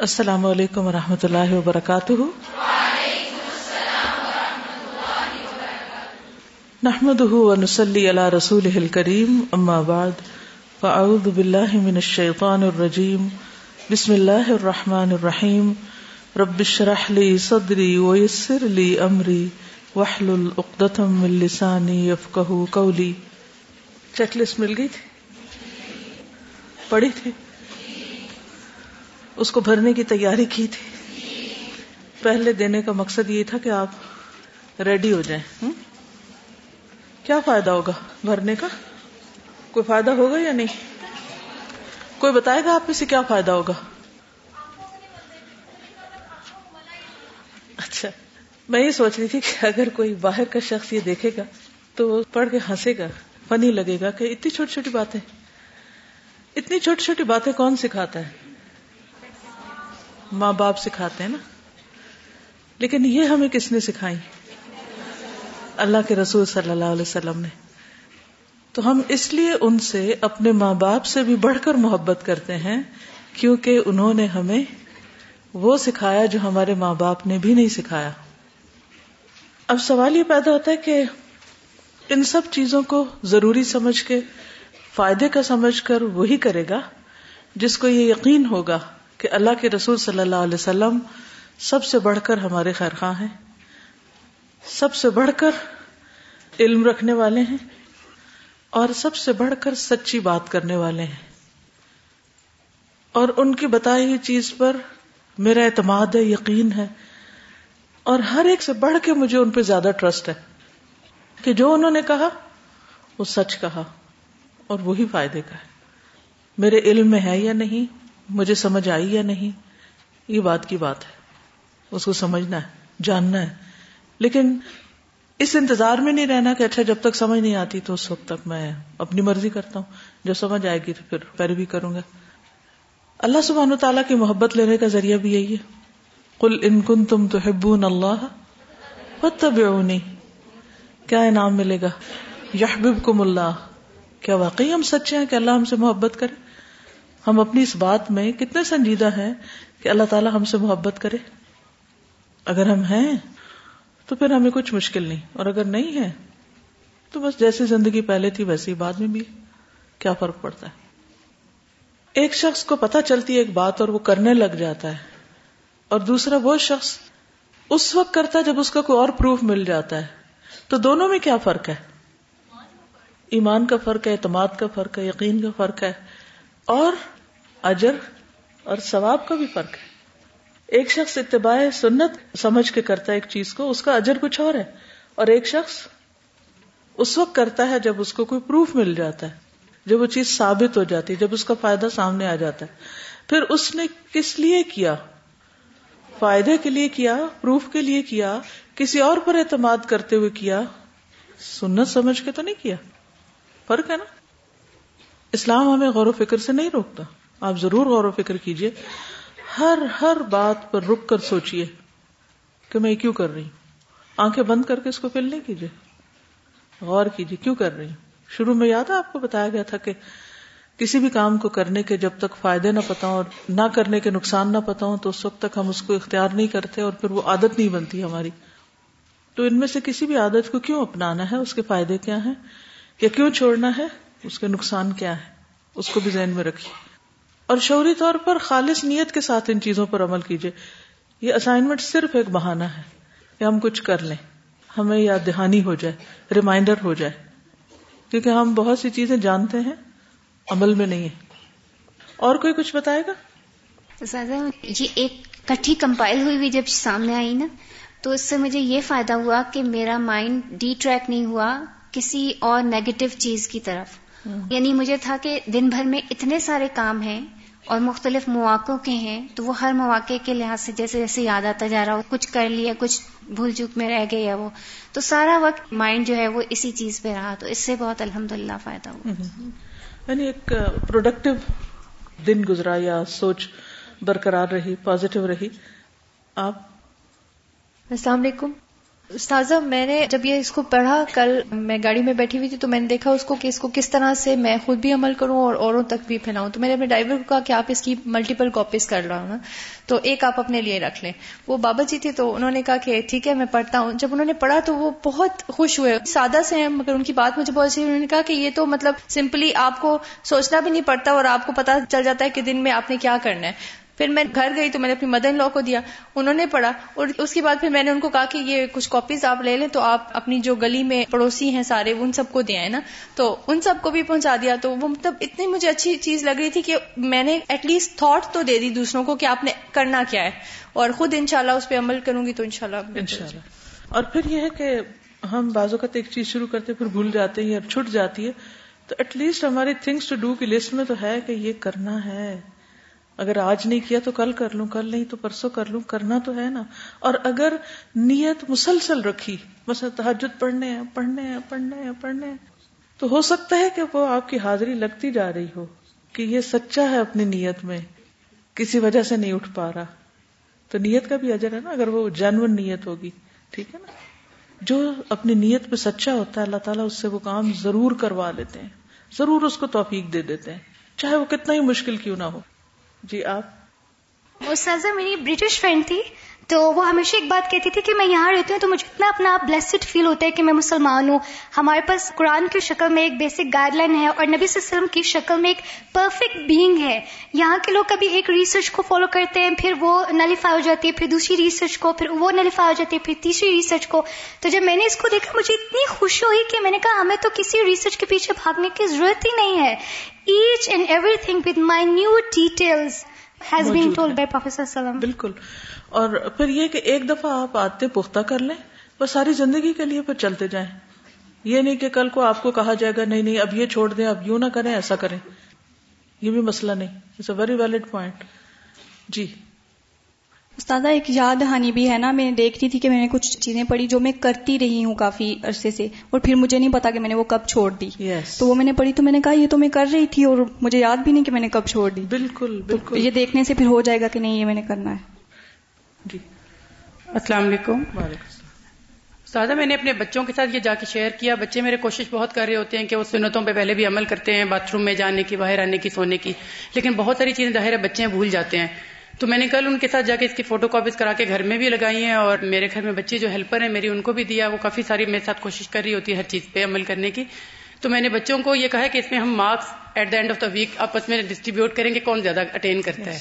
السلام علیکم و رحمۃ اللہ وبرکاتہ۔ نحمد ونسلی علی رسول کریم اما بعد، فاعوذ باللہ من الشیطان الرجیم، بسم اللہ الرحمن الرحیم۔ رب اشرح لی صدری ویسر لی امری، واحلل عقدۃ من لسانی یفقهوا قولی۔ چیک لسٹ مل گئی تھی؟ پڑھی تھی؟ اس کو بھرنے کی تیاری کی تھی۔ پہلے دینے کا مقصد یہ تھا کہ آپ ریڈی ہو جائیں۔ کیا فائدہ ہوگا بھرنے کا؟ کوئی فائدہ ہوگا یا نہیں؟ کوئی بتائے گا آپ میں سے کیا فائدہ ہوگا؟ اچھا میں یہ سوچ رہی تھی کہ اگر کوئی باہر کا شخص یہ دیکھے گا تو وہ پڑھ کے ہنسے گا، فنی لگے گا کہ اتنی چھوٹی چھوٹی باتیں۔ اتنی چھوٹی چھوٹی باتیں کون سکھاتا ہے؟ ماں باپ سکھاتے ہیں نا۔ لیکن یہ ہمیں کس نے سکھائی؟ اللہ کے رسول صلی اللہ علیہ وسلم نے۔ تو ہم اس لیے ان سے اپنے ماں باپ سے بھی بڑھ کر محبت کرتے ہیں، کیونکہ انہوں نے ہمیں وہ سکھایا جو ہمارے ماں باپ نے بھی نہیں سکھایا۔ اب سوال یہ پیدا ہوتا ہے کہ ان سب چیزوں کو ضروری سمجھ کے، فائدے کا سمجھ کر وہی کرے گا جس کو یہ یقین ہوگا۔ کہ اللہ کے رسول صلی اللہ علیہ وسلم سب سے بڑھ کر ہمارے خیر خواہ ہیں۔ سب سے بڑھ کر علم رکھنے والے ہیں اور سب سے بڑھ کر سچی بات کرنے والے ہیں۔ اور ان کی بتائی ہوئی چیز پر میرا اعتماد ہے، یقین ہے۔ اور ہر ایک سے بڑھ کے مجھے ان پہ زیادہ ٹرسٹ ہے کہ جو انہوں نے کہا، وہ سچ کہا اور وہی فائدے کا ہے۔ میرے علم میں ہے یا نہیں؟ مجھے سمجھ آئی یا نہیں؟ یہ بات کی بات ہے۔ اس کو سمجھنا ہے، جاننا ہے۔ لیکن اس انتظار میں نہیں رہنا کہ اچھا جب تک سمجھ نہیں آتی تو اس وقت تک میں اپنی مرضی کرتا ہوں۔ جو سمجھ آئے گی تو پھر پیروی کروں گا۔ اللہ سبحانہ تعالیٰ کی محبت لینے کا ذریعہ بھی یہی ہے۔ کل ان کن تم تو ہبون اللہ کیا انعام ملے گا؟ یحبب کم اللہ کیا واقعی ہم سچے ہیں کہ اللہ ہم سے محبت کرے؟ ہم اپنی اس بات میں کتنے سنجیدہ ہیں کہ اللہ تعالیٰ ہم سے محبت کرے۔ اگر ہم ہیں تو پھر ہمیں کچھ مشکل نہیں، اور اگر نہیں ہے تو بس جیسی زندگی پہلے تھی ویسی بعد میں بھی۔ کیا فرق پڑتا ہے؟ ایک شخص کو پتا چلتی ہے ایک بات اور وہ کرنے لگ جاتا ہے، اور دوسرا وہ شخص اس وقت کرتا ہے جب اس کا کوئی اور پروف مل جاتا ہے۔ تو دونوں میں کیا فرق ہے؟ ایمان کا فرق ہے، اعتماد کا فرق ہے، یقین کا فرق ہے۔ اور اجر اور ثواب کا بھی فرق ہے۔ ایک شخص اتباع سنت سمجھ کے کرتا ہے ایک چیز کو، اس کا اجر کچھ اور ہے۔ اور ایک شخص اس وقت کرتا ہے جب اس کو کوئی پروف مل جاتا ہے، جب وہ چیز ثابت ہو جاتی ہے، جب اس کا فائدہ سامنے آ جاتا ہے۔ پھر اس نے کس لیے کیا؟ فائدے کے لیے کیا؟ پروف کے لیے کیا؟ کسی اور پر اعتماد کرتے ہوئے کیا؟ سنت سمجھ کے تو نہیں کیا۔ فرق ہے نا؟ اسلام ہمیں غور و فکر سے نہیں روکتا۔ آپ ضرور غور و فکر کیجیے۔ ہر ہر بات پر رک کر سوچئے کہ میں کیوں کر رہی ہوں۔ آنکھیں بند کر کے اس کو فل نہیں کیجیے غور کیجیے کیوں کر رہی ہوں؟ شروع میں یاد ہے آپ کو بتایا گیا تھا کہ کسی بھی کام کو کرنے کے جب تک فائدے نہ پتا اور نہ کرنے کے نقصان نہ پتا ہوں تو اس وقت تک ہم اس کو اختیار نہیں کرتے اور پھر وہ عادت نہیں بنتی ہماری۔ تو ان میں سے کسی بھی عادت کو کیوں اپنانا ہے؟ اس کے فائدے کیا ہیں؟ یا کیوں چھوڑنا ہے؟ اس کے نقصان کیا ہے؟ اس کو بھی ذہن میں رکھیے۔ اور شعوری طور پر خالص نیت کے ساتھ ان چیزوں پر عمل کیجیے۔ یہ اسائنمنٹ صرف ایک بہانہ ہے کہ ہم کچھ کر لیں۔ ہمیں یاد دہانی ہو جائے ریمائنڈر ہو جائے۔ کیونکہ ہم بہت سی چیزیں جانتے ہیں، عمل میں نہیں ہے اور کوئی کچھ بتائے گا؟ جی ایک کٹھی کمپائل ہوئی ہوئی جب سامنے آئی نا، تو اس سے مجھے یہ فائدہ ہوا کہ میرا مائنڈ ڈی ٹریک نہیں ہوا کسی اور نیگیٹو چیز کی طرف۔ یعنی مجھے تھا کہ دن بھر میں اتنے سارے کام ہیں اور مختلف مواقع کے ہیں تو وہ ہر مواقع کے لحاظ سے جیسے جیسے یاد آتا جا رہا ہو کچھ کر لیا کچھ بھول چوک میں رہ گئے یا وہ۔ تو سارا وقت مائنڈ جو ہے وہ اسی چیز پہ رہا تو اس سے بہت الحمد للہ فائدہ ہوا۔ یعنی ایک پروڈکٹیو دن گزرا یا سوچ برقرار رہی پازیٹو رہی۔ آپ؟ السلام علیکم۔ استاذہ، میں نے جب یہ اس کو پڑھا، کل میں گاڑی میں بیٹھی ہوئی تھی تو میں نے دیکھا اس کو کہ اس کو کس طرح سے میں خود بھی عمل کروں اور اوروں تک بھی پھیلاؤں۔ تو میں نے اپنے ڈرائیور کو کہا کہ آپ اس کی ملٹیپل کاپیز کر رہا ہوں تو ایک آپ اپنے لیے رکھ لیں۔ وہ بابا جی تھے تو انہوں نے کہا کہ ٹھیک ہے، میں پڑھتا ہوں۔ جب انہوں نے پڑھا تو وہ بہت خوش ہوئے۔ سادہ سے ہیں، مگر ان کی بات مجھے بہت اچھی انہوں نے کہا کہ یہ تو مطلب سمپلی آپ کو سوچنا بھی نہیں پڑتا اور آپ کو پتا چل جاتا ہے کہ دن میں آپ نے کیا کرنا ہے۔ پھر میں گھر گئی تو میں نے اپنی مدر ان لا کو دیا انہوں نے پڑھا اور اس کے بعد پھر میں نے ان کو کہا کہ یہ کچھ کاپیز آپ لے لیں تو آپ اپنی جو گلی میں پڑوسی ہیں سارے ان سب کو دیا ہے نا؟ تو ان سب کو بھی پہنچا دیا تو وہ مطلب اتنی مجھے اچھی چیز لگ رہی تھی کہ میں نے ایٹ لیسٹ تھاٹ تو دے دی دوسروں کو کہ آپ نے کرنا کیا ہے اور خود انشاءاللہ اس پہ عمل کروں گی تو انشاءاللہ انشاءاللہ۔ اور پھر یہ ہے کہ ہم بازو کا ایک چیز شروع کرتے پھر بھول جاتے ہیں یا چھٹ جاتی ہے تو ایٹ لیسٹ ہماری تھنگس ٹو ڈو کی لسٹ میں تو ہے کہ یہ کرنا ہے۔ اگر آج نہیں کیا تو کل کر لوں، کل نہیں تو پرسوں کر لوں، کرنا تو ہے نا۔ اور اگر نیت مسلسل رکھی بس تحجد پڑھنے ہیں پڑھنے ہیں پڑھنے ہیں پڑھنے ہیں، تو ہو سکتا ہے کہ وہ آپ کی حاضری لگتی جا رہی ہو کہ یہ سچا ہے اپنی نیت میں، کسی وجہ سے نہیں اٹھ پا رہا۔ تو نیت کا بھی اجر ہے نا، اگر وہ جینون نیت ہوگی، ٹھیک ہے نا۔ جو اپنی نیت پہ سچا ہوتا ہے، اللہ تعالیٰ اس سے وہ کام ضرور کروا لیتے ہیں، ضرور اس کو توفیق دے دیتے ہیں، چاہے وہ کتنا ہی مشکل کیوں نہ ہو۔ جی آپ؟ استاذہ میری برٹش فرینڈ تھی، تو وہ ہمیشہ ایک بات کہتی تھی کہ میں یہاں رہتی ہوں تو مجھے اتنا اپنا بلیسڈ فیل ہوتا ہے کہ میں مسلمان ہوں۔ ہمارے پاس قرآن کی شکل میں ایک بیسک گائیڈ لائن ہے اور نبی صلی اللہ علیہ وسلم کی شکل میں ایک پرفیکٹ بینگ ہے۔ یہاں کے لوگ کبھی ایک ریسرچ کو فالو کرتے ہیں، پھر وہ نلیفائی ہو جاتی ہے، پھر دوسری ریسرچ کو، پھر وہ نلیفائی ہو جاتی ہے، پھر تیسری ریسرچ کو۔ تو جب میں نے اس کو دیکھا، مجھے اتنی خوشی ہوئی کہ میں نے کہا، ہمیں تو کسی ریسرچ کے پیچھے بھاگنے کی ضرورت ہی نہیں ہے۔ Each and everything with my new details بالکل۔ اور پھر یہ کہ ایک دفعہ آپ آتے پختہ کر لیں بس ساری زندگی کے لیے پھر چلتے جائیں۔ یہ نہیں کہ کل کو آپ کو کہا جائے گا نہیں نہیں اب یہ چھوڑ دیں اب یوں نہ کریں ایسا کریں۔ یہ بھی مسئلہ نہیں۔ It's a very valid point جی۔ استاذہ ایک یاد دہانی بھی ہے نا میں دیکھ رہی تھی کہ میں نے کچھ چیزیں پڑھی جو میں کرتی رہی ہوں کافی عرصے سے اور پھر مجھے نہیں پتا کہ میں نے وہ کب چھوڑ دی۔ Yes. تو وہ میں نے پڑھی تو میں نے کہا یہ تو میں کر رہی تھی اور مجھے یاد بھی نہیں کہ میں نے کب چھوڑ دی۔ بالکل بالکل۔ یہ دیکھنے سے پھر ہو جائے گا کہ نہیں یہ میں نے کرنا ہے۔ جی۔ السلام علیکم۔ سادہ میں نے اپنے بچوں کے ساتھ یہ جا کے شیئر کیا۔ بچے میرے کوشش بہت کر رہے ہوتے ہیں کہ وہ سنتوں پہ پہلے بھی عمل کرتے ہیں باتھ روم میں جانے کی باہر آنے کی سونے کی۔ لیکن بہت ساری چیزیں ظاہر ہے بچے بھول جاتے ہیں۔ تو میں نے کل ان کے ساتھ جا کے اس کی فوٹو کاپیز کرا کے گھر میں بھی لگائی ہیں اور میرے گھر میں بچے جو ہیلپر ہیں میری ان کو بھی دیا وہ کافی ساری میرے ساتھ کوشش کر رہی ہوتی ہے ہر چیز پہ عمل کرنے کی۔ تو میں نے بچوں کو یہ کہا کہ اس میں ہم marks at the end of the week آپس میں ڈسٹریبیوٹ کریں گے کون زیادہ اٹین کرتا ہے۔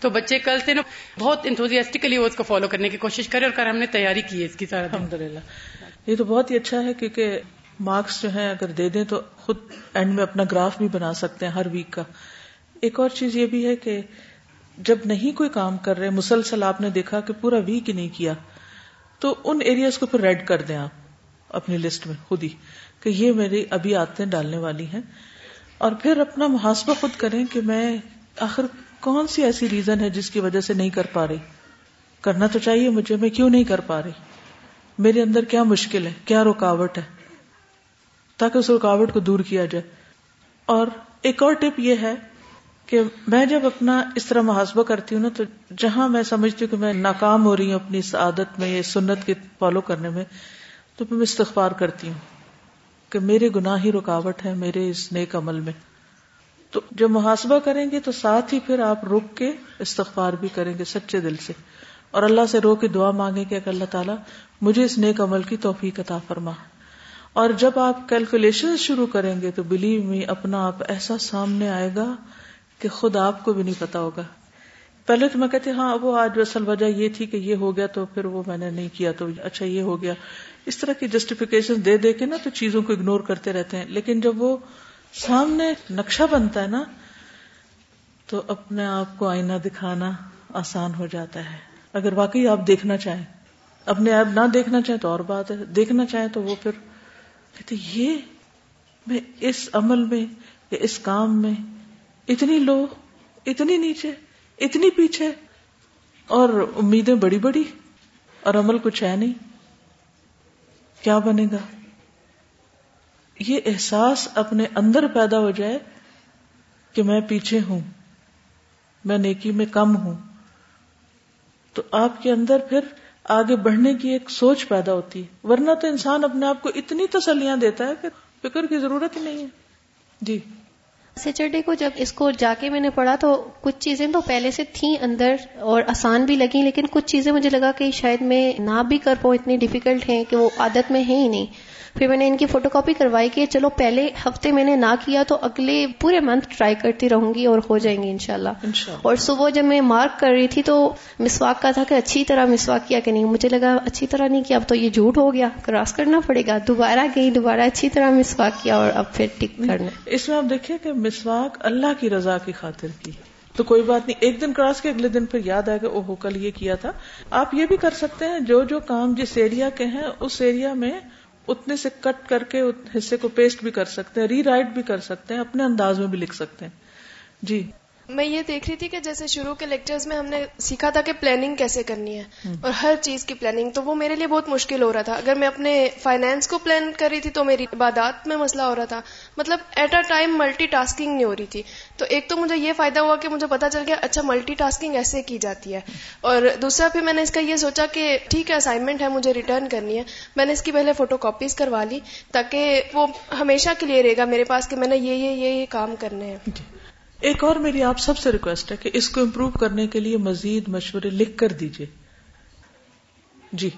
تو بچے کل سے نا بہت انتوزیاسٹکلی وہ اس کو فالو کرنے کی کوشش کرے اور کر ہم نے تیاری کی ہے اس کی سارا الحمد للہ یہ تو بہت ہی اچھا ہے کیونکہ مارکس جو ہیں اگر دے دیں تو خود اینڈ میں اپنا گراف بھی بنا سکتے ہیں ہر ویک کا۔ ایک اور چیز یہ بھی ہے کہ جب نہیں کوئی کام کر رہے، مسلسل آپ نے دیکھا کہ پورا ویک ہی نہیں کیا، تو ان ایریاز کو پھر ریڈ کر دیں آپ اپنی لسٹ میں، خود ہی، کہ یہ میری ابھی آتے ڈالنے والی ہیں۔ اور پھر اپنا محاسبہ خود کریں کہ میں آخر کون سی ایسی ریزن ہے جس کی وجہ سے نہیں کر پا رہی۔ کرنا تو چاہیے مجھے، میں کیوں نہیں کر پا رہی؟ میرے اندر کیا مشکل ہے؟ کیا رکاوٹ ہے؟ تاکہ اس رکاوٹ کو دور کیا جائے۔ اور ایک اور ٹپ یہ ہے کہ میں جب اپنا اس طرح محاسبہ کرتی ہوں نا، تو جہاں میں سمجھتی ہوں کہ میں ناکام ہو رہی ہوں اپنی اس عادت میں سنت کے فالو کرنے میں، تو پھر میں استغفار کرتی ہوں کہ میرے گناہ ہی رکاوٹ ہے میرے اس نیک عمل میں۔ تو جب محاسبہ کریں گے تو ساتھ ہی پھر آپ رک کے استغفار بھی کریں گے سچے دل سے۔ اور اللہ سے رو کے دعا مانگے کہ اللہ تعالیٰ مجھے اس نیک عمل کی توفیق عطا فرما۔ اور جب آپ کیلکولیشن شروع کریں گے تو بلیو می اپنا آپ ایسا سامنے آئے گا کہ خود آپ کو بھی نہیں پتا ہوگا۔ پہلے تو میں کہتی ہاں وہ آج اصل وجہ یہ تھی کہ یہ ہو گیا تو پھر وہ میں نے نہیں کیا تو اچھا یہ ہو گیا۔ اس طرح کی جسٹیفیکیشن دے دے کے نا تو چیزوں کو اگنور کرتے رہتے ہیں۔ لیکن جب وہ سامنے نقشہ بنتا ہے نا، تو اپنے آپ کو آئینہ دکھانا آسان ہو جاتا ہے۔ اگر واقعی آپ دیکھنا چاہیں، اپنے آپ نہ دیکھنا چاہیں تو اور بات ہے۔ دیکھنا چاہیں تو وہ پھر کہتے یہ میں اس عمل میں، یا اس کام میں اتنی لو، اتنی نیچے، اتنی پیچھے، اور امیدیں بڑی بڑی، اور عمل کچھ ہے نہیں۔ کیا بنے گا؟ یہ احساس اپنے اندر پیدا ہو جائے کہ میں پیچھے ہوں، میں نیکی میں کم ہوں۔ تو آپ کے اندر پھر آگے بڑھنے کی ایک سوچ پیدا ہوتی ہے۔ ورنہ تو انسان اپنے آپ کو اتنی تسلیاں دیتا ہے کہ فکر کی ضرورت ہی نہیں ہے۔ جی۔ سیٹرڈے کو جب اس کو جا کے میں نے پڑھا تو کچھ چیزیں تو پہلے سے تھیں اندر اور آسان بھی لگی لیکن کچھ چیزیں مجھے لگا کہ شاید میں نہ بھی کر پاؤں، اتنی ڈیفیکلٹ ہیں کہ وہ عادت میں ہے ہی نہیں۔ پھر میں نے ان کی فوٹو کاپی کروائی کہ چلو پہلے ہفتے میں نے نہ کیا تو اگلے پورے منتھ ٹرائی کرتی رہوں گی اور ہو جائیں گی انشاءاللہ۔ اور صبح جب میں مارک کر رہی تھی تو مسواک کا تھا کہ اچھی طرح مسواک کیا کہ نہیں مجھے لگا اچھی طرح نہیں کیا اب تو یہ جھوٹ ہو گیا کراس کرنا پڑے گا۔ دوبارہ گئی دوبارہ اچھی طرح مسواک کیا اور اب پھر ٹک کرنا۔ اس میں آپ دیکھیں کہ مسواک اللہ کی رضا کی خاطر کی۔ تو کوئی بات نہیں ایک دن کراس کے اگلے دن پھر یاد آئے گا اوہو کل یہ کیا تھا۔ آپ یہ بھی کر سکتے ہیں جو جو کام جس ایریا کے ہیں اس ایریا میں اتنے سے کٹ کر کے حصے کو پیسٹ بھی کر سکتے ہیں، ری رائٹ بھی کر سکتے ہیں، اپنے انداز میں بھی لکھ سکتے ہیں۔ جی۔ میں یہ دیکھ رہی تھی کہ جیسے شروع کے لیکچرز میں ہم نے سیکھا تھا کہ پلاننگ کیسے کرنی ہے اور ہر چیز کی پلاننگ تو وہ میرے لیے بہت مشکل ہو رہا تھا۔ اگر میں اپنے فائنینس کو پلان کر رہی تھی تو میری عبادات میں مسئلہ ہو رہا تھا۔ مطلب at a time multitasking نہیں ہو رہی تھی۔ تو ایک تو مجھے یہ فائدہ ہوا کہ مجھے پتا چل گیا اچھا ملٹی ٹاسکنگ ایسے کی جاتی ہے۔ اور دوسرا پھر میں نے اس کا یہ سوچا کہ ٹھیک ہے اسائنمنٹ ہے مجھے ریٹرن کرنی ہے۔ میں نے اس کی پہلے فوٹو کاپیز کروا لی تاکہ وہ ہمیشہ کلیئر رہے گا میرے پاس کہ میں نے یہ یہ یہ کام کرنے ہیں۔ جی۔ ایک اور میری آپ سب سے ریکویسٹ ہے کہ اس کو امپروو کرنے کے لیے مزید مشورے لکھ کر دیجیے جی۔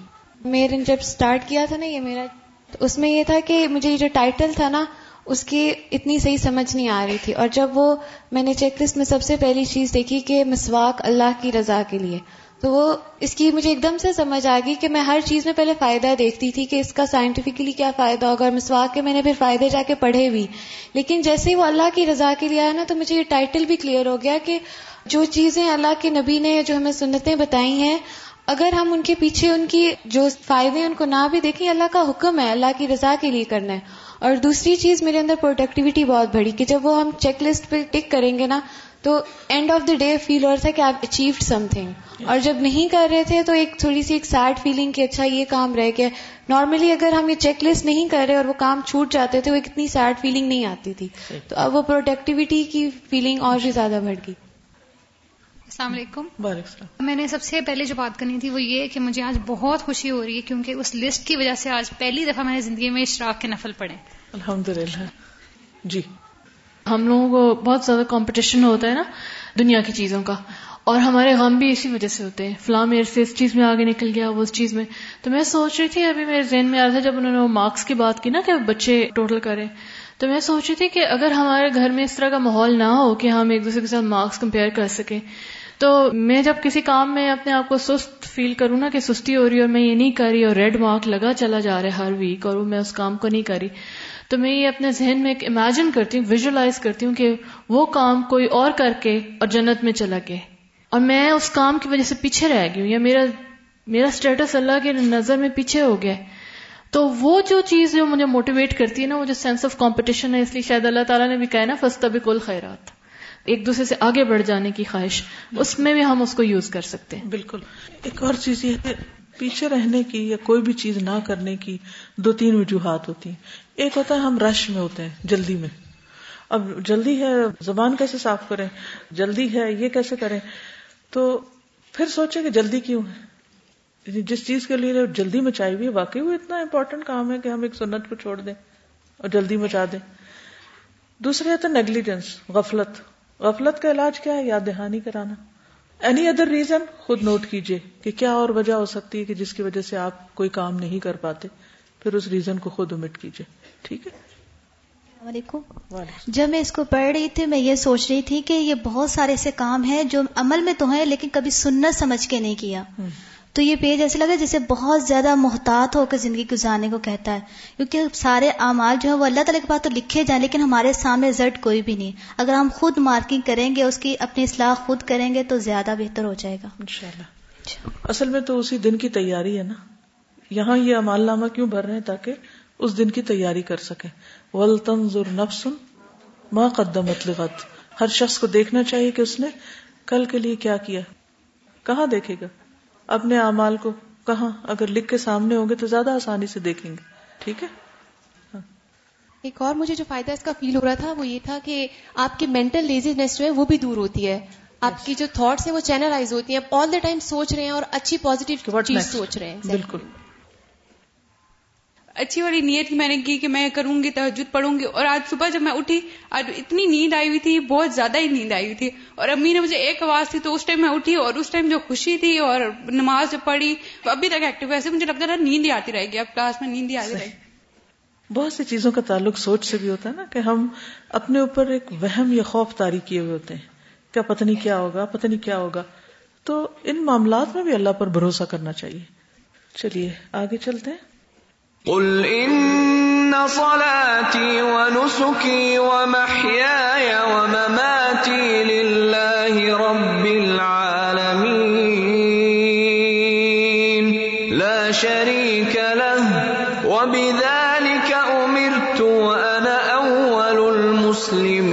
میرے نے جب سٹارٹ کیا تھا نا یہ میرا، تو اس میں یہ تھا کہ مجھے یہ جو ٹائٹل تھا نا، اس کی اتنی صحیح سمجھ نہیں آ رہی تھی۔ اور جب وہ میں نے چیک لسٹ میں سب سے پہلی چیز دیکھی کہ مسواک اللہ کی رضا کے لیے۔ تو وہ اس کی مجھے ایک دم سے سمجھ آ گئی کہ میں ہر چیز میں پہلے فائدہ دیکھتی تھی کہ اس کا سائنٹیفکلی کیا فائدہ ہوگا اور مسواک کے میں نے پھر فائدے جا کے پڑھے بھی۔ لیکن جیسے ہی وہ اللہ کی رضا کے لیے آیا نا تو مجھے یہ ٹائٹل بھی کلیئر ہو گیا کہ جو چیزیں اللہ کے نبی نے جو ہمیں سنتیں بتائی ہیں، اگر ہم ان کے پیچھے ان کی جو فائدے ان کو نہ بھی دیکھیں اللہ کا حکم ہے، اللہ کی رضا کے لیے کرنا ہے۔ اور دوسری چیز میرے اندر پروڈکٹیوٹی بہت بڑی کہ جب وہ ہم چیک لسٹ پہ ٹک کریں گے نا تو end of the day feel ہو رہا تھا کہ آپ اچیوڈ سم تھنگ اور جب نہیں کر رہے تھے تو ایک تھوڑی سی ایک سیڈ فیلنگ کہ اچھا یہ کام رہ گیا. نارملی اگر ہم یہ چیک لسٹ نہیں کر رہے اور وہ کام چھوٹ جاتے تھے وہ اتنی سیڈ فیلنگ نہیں آتی تھی. تو اب وہ پروڈکٹیوٹی کی فیلنگ اور بھی زیادہ بڑھ گئی. السلام علیکم. وعلیکم السلام. میں نے سب سے پہلے جو بات کرنی تھی وہ یہ کہ مجھے آج بہت خوشی ہو رہی ہے کیونکہ اس لسٹ کی وجہ سے آج پہلی دفعہ میں نے زندگی میں اشراق کے نفل پڑے الحمد للہ جی. ہم لوگوں کو بہت زیادہ کمپٹیشن ہوتا ہے نا دنیا کی چیزوں کا۔ اور ہمارے غم بھی اسی وجہ سے ہوتے ہیں۔ فلاں میرے سے اس چیز میں آگے نکل گیا، وہ اس چیز میں۔ تو میں سوچ رہی تھی، ابھی میرے ذہن میں آ رہا تھا جب انہوں نے وہ مارکس کی بات کی نا کہ بچے ٹوٹل کریں۔ تو میں سوچ رہی تھی کہ اگر ہمارے گھر میں اس طرح کا ماحول نہ ہو کہ ہم ایک دوسرے کے ساتھ مارکس کمپیئر کر سکیں۔ تو میں جب کسی کام میں اپنے آپ کو سست فیل کروں نا کہ سستی ہو رہی ہے اور میں یہ نہیں کر رہی اور ریڈ مارک لگا چلا جا رہا ہے ہر ویک اور میں اس کام کو نہیں کری تو میں یہ اپنے ذہن میں ایک امیجن کرتی ہوں ویژلائز کرتی ہوں کہ وہ کام کوئی اور کر کے اور جنت میں چلا گئے اور میں اس کام کی وجہ سے پیچھے رہ گئی ہوں یا میرا میرا اسٹیٹس اللہ کے نظر میں پیچھے ہو گیا۔ تو وہ جو چیز جو مجھے موٹیویٹ کرتی ہے نا، وہ جو سینس آف کمپٹیشن ہے، اس لیے شاید اللہ تعالیٰ نے بھی کہا نا فستا بھی خیرات ایک دوسرے سے آگے بڑھ جانے کی خواہش۔ اس میں بھی ہم اس کو یوز کر سکتے ہیں۔ بالکل۔ ایک اور چیز یہ ہے پیچھے رہنے کی یا کوئی بھی چیز نہ کرنے کی دو تین وجوہات ہوتی ہیں۔ ایک ہوتا ہے ہم رش میں ہوتے ہیں جلدی میں۔ اب جلدی ہے، زبان کیسے صاف کریں؟ جلدی ہے، یہ کیسے کریں؟ تو پھر سوچیں کہ جلدی کیوں ہے؟ یعنی جس چیز کے لیے جلدی مچائی ہوئی واقعی وہ اتنا امپورٹنٹ کام ہے کہ ہم ایک سنت کو چھوڑ دیں اور جلدی مچا دیں۔ دوسرے ہے نیگلیجنس غفلت۔ غفلت کا علاج کیا ہے؟ یاد دہانی کرانا۔ اینی ادر ریزن خود نوٹ کیجیے کہ کیا اور وجہ ہو سکتی ہے کہ جس کی وجہ سے آپ کوئی کام نہیں کر پاتے؟ پھر اس ریزن کو خود امٹ کیجیے ٹھیک ہے؟ السلام علیکم۔ جب میں اس کو پڑھ رہی تھی میں یہ سوچ رہی تھی کہ یہ بہت سارے ایسے کام ہیں جو عمل میں تو ہیں لیکن کبھی سننا سمجھ کے نہیں کیا۔ تو یہ پیج ایسے لگا جیسے بہت زیادہ محتاط ہو کر زندگی گزارنے کو کہتا ہے، کیونکہ سارے اعمال جو ہیں وہ اللہ تعالی کے پاس تو لکھے جائیں، لیکن ہمارے سامنے رزلٹ کوئی بھی نہیں۔ اگر ہم خود مارکنگ کریں گے، اس کی اپنی اصلاح خود کریں گے، تو زیادہ بہتر ہو جائے گا۔ انشاءاللہ۔ اصل میں تو اسی دن کی تیاری ہے نا۔ یہاں یہ امال نامہ کیوں بھر رہے ہیں تاکہ اس دن کی تیاری کر سکے ول تنظر نفسن ماں قدمت لغت ہر شخص کو دیکھنا چاہیے کہ اس نے کل کے لیے کیا کیا۔ کہاں دیکھے گا؟ اپنے اعمال کو کہاں اگر لکھ کے سامنے ہوں گے تو زیادہ آسانی سے دیکھیں گے۔ ٹھیک ہے؟ ہاں۔ ایک اور مجھے جو فائدہ اس کا فیل ہو رہا تھا وہ یہ تھا کہ آپ کی مینٹل لیزینس جو ہے وہ بھی دور ہوتی ہے۔ آپ کی جو تھاٹس ہیں وہ چینلائز ہوتی ہیں۔ آپ آل دا ٹائم سوچ رہے ہیں اور اچھی پازیٹیو چیز سوچ رہے ہیں۔ بالکل۔ اچھی والی نیت میں نے کی کہ میں کروں گی تحجد پڑھوں گی۔ اور آج صبح جب میں اٹھی، آج اتنی نیند آئی ہوئی تھی، بہت زیادہ ہی نیند آئی ہوئی تھی۔ اور امی نے مجھے ایک آواز تھی تو اس ٹائم میں اٹھی اور اس ٹائم جو خوشی تھی اور نماز جب پڑھی ابھی تک ایکٹیو ایسے مجھے لگتا تھا نیند ہی آتی رہے گی۔ اب کلاس میں نیند ہی آتی رہے گی۔ بہت سی چیزوں کا تعلق سوچ سے بھی ہوتا ہے نا کہ ہم اپنے اوپر ایک وہم یا خوف تاری کیے ہوئے ہوتے ہیں کیا پتہ نہیں کیا ہوگا، پتہ نہیں کیا ہوگا۔ تو ان معاملات میں بھی اللہ پر بھروسہ کرنا چاہیے۔ چلیے، آگے چلتے ہیں۔ قل ان صلاتي ونسكي ومحياي ومماتي لله رب العالمين. لا شريك له، وبذلك امرت وانا اول المسلمين.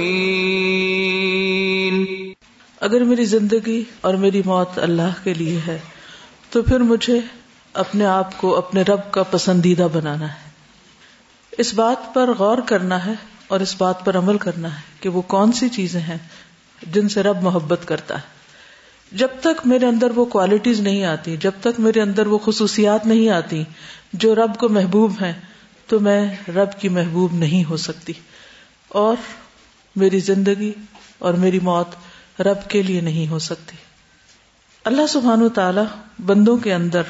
اگر میری زندگی اور میری موت اللہ کے لیے ہے، تو پھر مجھے اپنے آپ کو اپنے رب کا پسندیدہ بنانا ہے۔ اس بات پر غور کرنا ہے اور اس بات پر عمل کرنا ہے کہ وہ کون سی چیزیں ہیں جن سے رب محبت کرتا ہے۔ جب تک میرے اندر وہ کوالٹیز نہیں آتی، جب تک میرے اندر وہ خصوصیات نہیں آتی، جو رب کو محبوب ہیں، تو میں رب کی محبوب نہیں ہو سکتی۔ اور میری زندگی اور میری موت رب کے لیے نہیں ہو سکتی۔ اللہ سبحان و تعالی بندوں کے اندر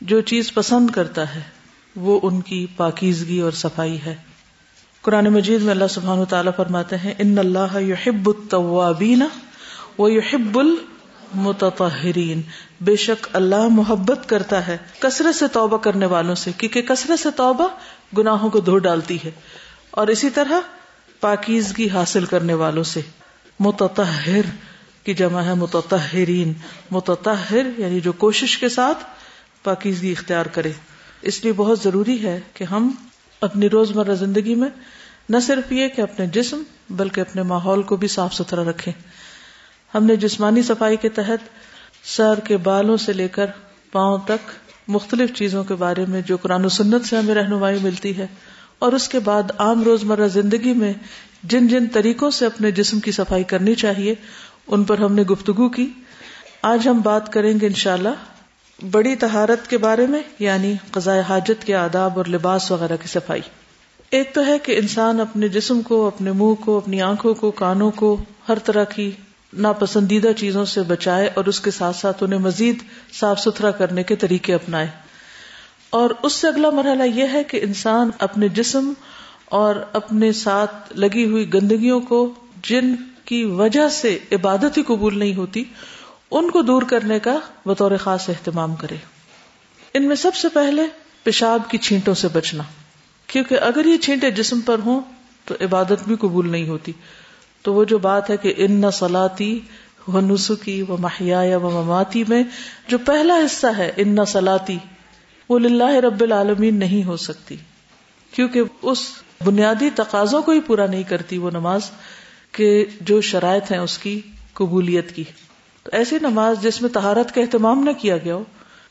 جو چیز پسند کرتا ہے، وہ ان کی پاکیزگی اور صفائی ہے۔ قرآن مجید میں اللہ سبحان تعالیٰ فرماتے ہیں، ان اللہ یحب التوابین و یحب المتطہرین۔ بے شک اللہ محبت کرتا ہے کثرت سے توبہ کرنے والوں سے، کیونکہ کثرت سے توبہ گناہوں کو دھو ڈالتی ہے۔ اور اسی طرح پاکیزگی حاصل کرنے والوں سے، متطہر کی جمع ہے، متطہرین۔ متطہر یعنی جو کوشش کے ساتھ پاکیزگی اختیار کرے۔ اس لیے بہت ضروری ہے کہ ہم اپنی روزمرہ زندگی میں نہ صرف یہ کہ اپنے جسم بلکہ اپنے ماحول کو بھی صاف ستھرا رکھیں۔ ہم نے جسمانی صفائی کے تحت سر کے بالوں سے لے کر پاؤں تک مختلف چیزوں کے بارے میں جو قرآن و سنت سے ہمیں رہنمائی ملتی ہے اور اس کے بعد عام روزمرہ زندگی میں جن جن طریقوں سے اپنے جسم کی صفائی کرنی چاہیے، ان پر ہم نے گفتگو کی۔ آج ہم بات کریں گے انشاءاللہ بڑی تہارت کے بارے میں یعنی قضاء حاجت کے آداب اور لباس وغیرہ کی صفائی۔ ایک تو ہے کہ انسان اپنے جسم کو، اپنے منہ کو، اپنی آنکھوں کو، کانوں کو ہر طرح کی ناپسندیدہ چیزوں سے بچائے اور اس کے ساتھ ساتھ انہیں مزید صاف ستھرا کرنے کے طریقے اپنائے۔ اور اس سے اگلا مرحلہ یہ ہے کہ انسان اپنے جسم اور اپنے ساتھ لگی ہوئی گندگیوں کو جن کی وجہ سے عبادت ہی قبول نہیں ہوتی ان کو دور کرنے کا بطور خاص اہتمام کرے۔ ان میں سب سے پہلے پیشاب کی چھینٹوں سے بچنا۔ کیونکہ اگر یہ چھینٹے جسم پر ہوں تو عبادت بھی قبول نہیں ہوتی۔ تو وہ جو بات ہے کہ ان نہ سلاتی و نسخی و محیا و مماتی میں جو پہلا حصہ ہے ان نہ سلاتی وہ للہ رب العالمین نہیں ہو سکتی۔ کیونکہ اس بنیادی تقاضوں کو ہی پورا نہیں کرتی وہ نماز کہ جو شرائط ہیں اس کی قبولیت کی۔ تو ایسی نماز جس میں تہارت کا اہتمام نہ کیا گیا ہو،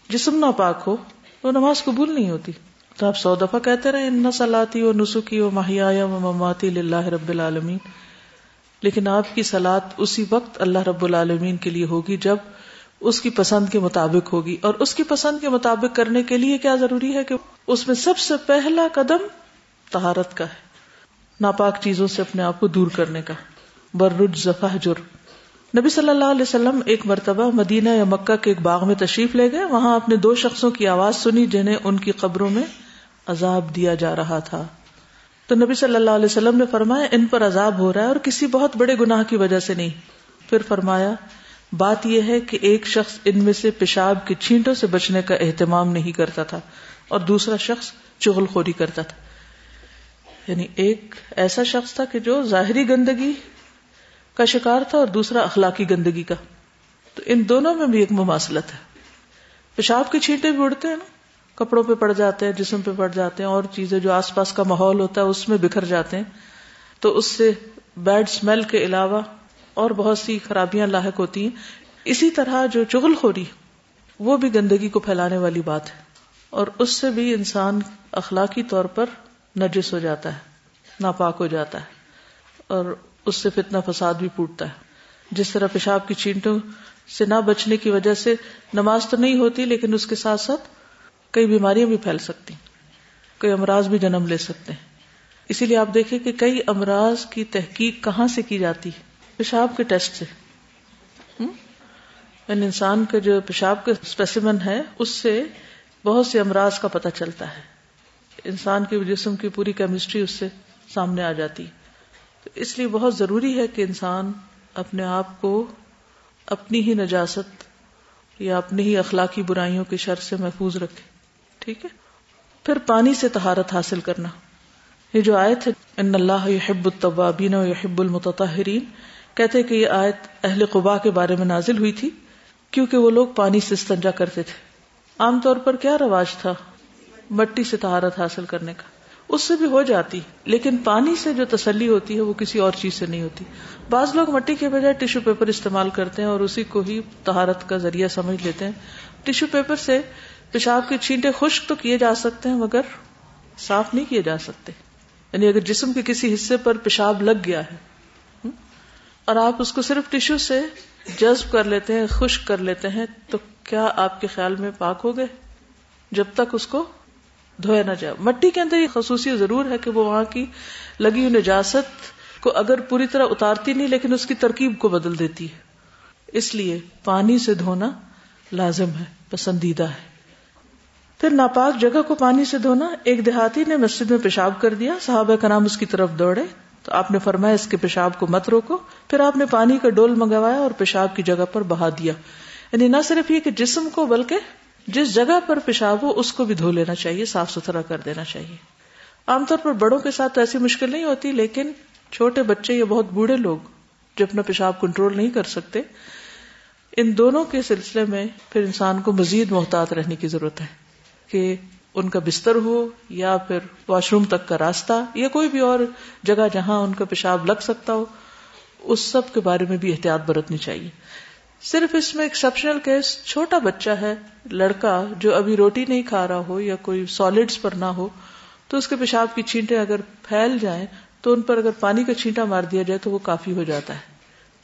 جسم نہ پاک ہو، وہ نماز قبول نہیں ہوتی۔ تو آپ سو دفعہ کہتے رہے، ان سلاتی و نسخی و ماہیا و مماتی اللہ رب العالمین لیکن آپ کی سلاد اسی وقت اللہ رب العالمین کے لیے ہوگی جب اس کی پسند کے مطابق ہوگی۔ اور اس کی پسند کے مطابق کرنے کے لیے کیا ضروری ہے کہ اس میں سب سے پہلا قدم تہارت کا ہے۔ ناپاک چیزوں سے اپنے آپ کو دور کرنے کا۔ برج ذفح جرم نبی صلی اللہ علیہ وسلم ایک مرتبہ مدینہ یا مکہ کے ایک باغ میں تشریف لے گئے۔ وہاں اپنے دو شخصوں کی آواز سنی جنہیں ان کی قبروں میں عذاب دیا جا رہا تھا۔ تو نبی صلی اللہ علیہ وسلم نے فرمایا، ان پر عذاب ہو رہا ہے اور کسی بہت بڑے گناہ کی وجہ سے نہیں۔ پھر فرمایا، بات یہ ہے کہ ایک شخص ان میں سے پیشاب کی چھینٹوں سے بچنے کا اہتمام نہیں کرتا تھا اور دوسرا شخص چغل خوری کرتا تھا۔ یعنی ایک ایسا شخص تھا کہ جو ظاہری گندگی کا شکار تھا اور دوسرا اخلاقی گندگی کا۔ تو ان دونوں میں بھی ایک مماثلت ہے۔ پیشاب کی چھینٹے بھی اڑتے ہیں نا۔ کپڑوں پہ پڑ جاتے ہیں، جسم پہ پڑ جاتے ہیں اور چیزیں جو آس پاس کا ماحول ہوتا ہے، اس میں بکھر جاتے ہیں۔ تو اس سے بیڈ اسمیل کے علاوہ اور بہت سی خرابیاں لاحق ہوتی ہیں۔ اسی طرح جو چغل خوری، وہ بھی گندگی کو پھیلانے والی بات ہے۔ اور اس سے بھی انسان اخلاقی طور پر نجس ہو جاتا ہے، ناپاک ہو جاتا ہے۔ اور اس سے فتنہ فساد بھی پوٹتا ہے۔ جس طرح پیشاب کی چینٹوں سے نہ بچنے کی وجہ سے نماز تو نہیں ہوتی، لیکن اس کے ساتھ ساتھ کئی بیماریاں بھی پھیل سکتی کئی امراض بھی جنم لے سکتے ہیں۔ اسی لیے آپ دیکھیں کہ کئی امراض کی تحقیق کہاں سے کی جاتی ہے؟ پیشاب کے ٹیسٹ سے۔ یعنی انسان کا جو پیشاب کا اسپیسیمن ہے، اس سے بہت سے امراض کا پتہ چلتا ہے۔ انسان کے جسم کی پوری کیمسٹری اس سے سامنے آ جاتی تو اس لیے بہت ضروری ہے کہ انسان اپنے آپ کو اپنی ہی نجاست یا اپنی ہی اخلاقی برائیوں کی شر سے محفوظ رکھے، ٹھیک ہے؟ پھر پانی سے تہارت حاصل کرنا۔ یہ جو آیت ہے، ان اللہ یحب الطوابین و یحب المتطہرین، کہتے کہ یہ آیت اہل قبا کے بارے میں نازل ہوئی تھی، کیونکہ وہ لوگ پانی سے استنجا کرتے تھے۔ عام طور پر کیا رواج تھا؟ مٹی سے تہارت حاصل کرنے کا۔ اس سے بھی ہو جاتی لیکن پانی سے جو تسلی ہوتی ہے وہ کسی اور چیز سے نہیں ہوتی۔ بعض لوگ مٹی کے بجائے ٹیشو پیپر استعمال کرتے ہیں اور اسی کو ہی تہارت کا ذریعہ سمجھ لیتے ہیں۔ ٹیشو پیپر سے پیشاب کے چھینٹے خشک تو کیے جا سکتے ہیں، مگر صاف نہیں کیے جا سکتے۔ یعنی اگر جسم کے کسی حصے پر پیشاب لگ گیا ہے اور آپ اس کو صرف ٹیشو سے جذب کر لیتے ہیں، خشک کر لیتے ہیں، تو کیا آپ کے خیال میں پاک ہو گئے؟ جب تک اس کو دھویا نہ جائے۔ مٹی کے اندر یہ خصوصی ضرور ہے کہ وہ وہاں کی لگی ہوئی نجاست کو اگر پوری طرح اتارتی نہیں، لیکن اس کی ترکیب کو بدل دیتی ہے۔ اس لیے پانی سے دھونا لازم ہے، پسندیدہ ہے۔ پھر ناپاک جگہ کو پانی سے دھونا، ایک دیہاتی نے مسجد میں پیشاب کر دیا، صحابہ کا نام اس کی طرف دوڑے۔ تو آپ نے فرمایا، اس کے پیشاب کو مت روکو۔ پھر آپ نے پانی کا ڈول منگوایا اور پیشاب کی جگہ پر بہا دیا۔ یعنی نہ صرف یہ کہ جسم کو، بلکہ جس جگہ پر پیشاب ہو، اس کو بھی دھو لینا چاہیے، صاف ستھرا کر دینا چاہیے۔ عام طور پر بڑوں کے ساتھ ایسی مشکل نہیں ہوتی، لیکن چھوٹے بچے یا بہت بوڑھے لوگ جو اپنا پیشاب کنٹرول نہیں کر سکتے، ان دونوں کے سلسلے میں پھر انسان کو مزید محتاط رہنے کی ضرورت ہے کہ ان کا بستر ہو یا پھر واش روم تک کا راستہ یا کوئی بھی اور جگہ جہاں ان کا پیشاب لگ سکتا ہو، اس سب کے بارے میں بھی احتیاط برتنی چاہیے۔ صرف اس میں ایکسپشنل کیس چھوٹا بچہ ہے، لڑکا جو ابھی روٹی نہیں کھا رہا ہو یا کوئی سالڈس پر نہ ہو، تو اس کے پیشاب کی چھینٹیں اگر پھیل جائیں، تو ان پر اگر پانی کا چھینٹا مار دیا جائے تو وہ کافی ہو جاتا ہے۔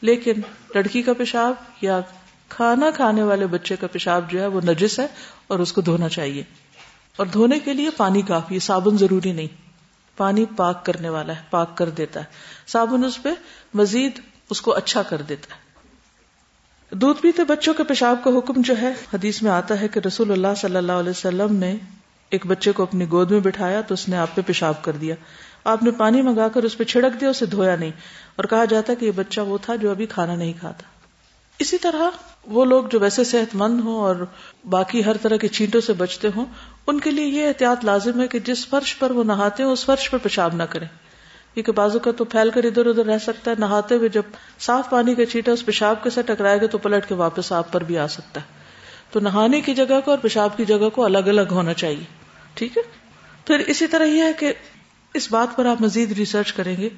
لیکن لڑکی کا پیشاب یا کھانا کھانے والے بچے کا پیشاب جو ہے وہ نجس ہے اور اس کو دھونا چاہیے۔ اور دھونے کے لیے پانی کافی صابن ضروری نہیں۔ پانی پاک کرنے والا ہے، پاک کر دیتا ہے۔ صابن اس پہ مزید اس کو اچھا کر دیتا ہے۔ دودھ پیتے بچوں کے پیشاب کا حکم جو ہے، حدیث میں آتا ہے کہ رسول اللہ صلی اللہ علیہ وسلم نے ایک بچے کو اپنی گود میں بٹھایا تو اس نے آپ پہ پیشاب کر دیا۔ آپ نے پانی منگا کر اس پہ چھڑک دیا، اسے دھویا نہیں۔ اور کہا جاتا کہ یہ بچہ وہ تھا جو ابھی کھانا نہیں کھاتا۔ اسی طرح وہ لوگ جو ویسے صحت مند ہوں اور باقی ہر طرح کے چینٹوں سے بچتے ہوں، ان کے لیے یہ احتیاط لازم ہے کہ جس فرش پر وہ نہاتے ہیں اس فرش پر پیشاب نہ کریں۔ کیونکہ بازو کا تو پھیل کر ادھر ادھر رہ سکتا ہے، نہاتے ہوئے جب صاف پانی کا چیٹا اس پیشاب کے ساتھ ٹکرائے گا تو پلٹ کے واپس آپ پر بھی آ سکتا ہے۔ تو نہانے کی جگہ کو اور پیشاب کی جگہ کو الگ الگ ہونا چاہیے۔ ٹھیک ہے؟ پھر اسی طرح یہ ہے کہ اس بات پر آپ مزید ریسرچ کریں گے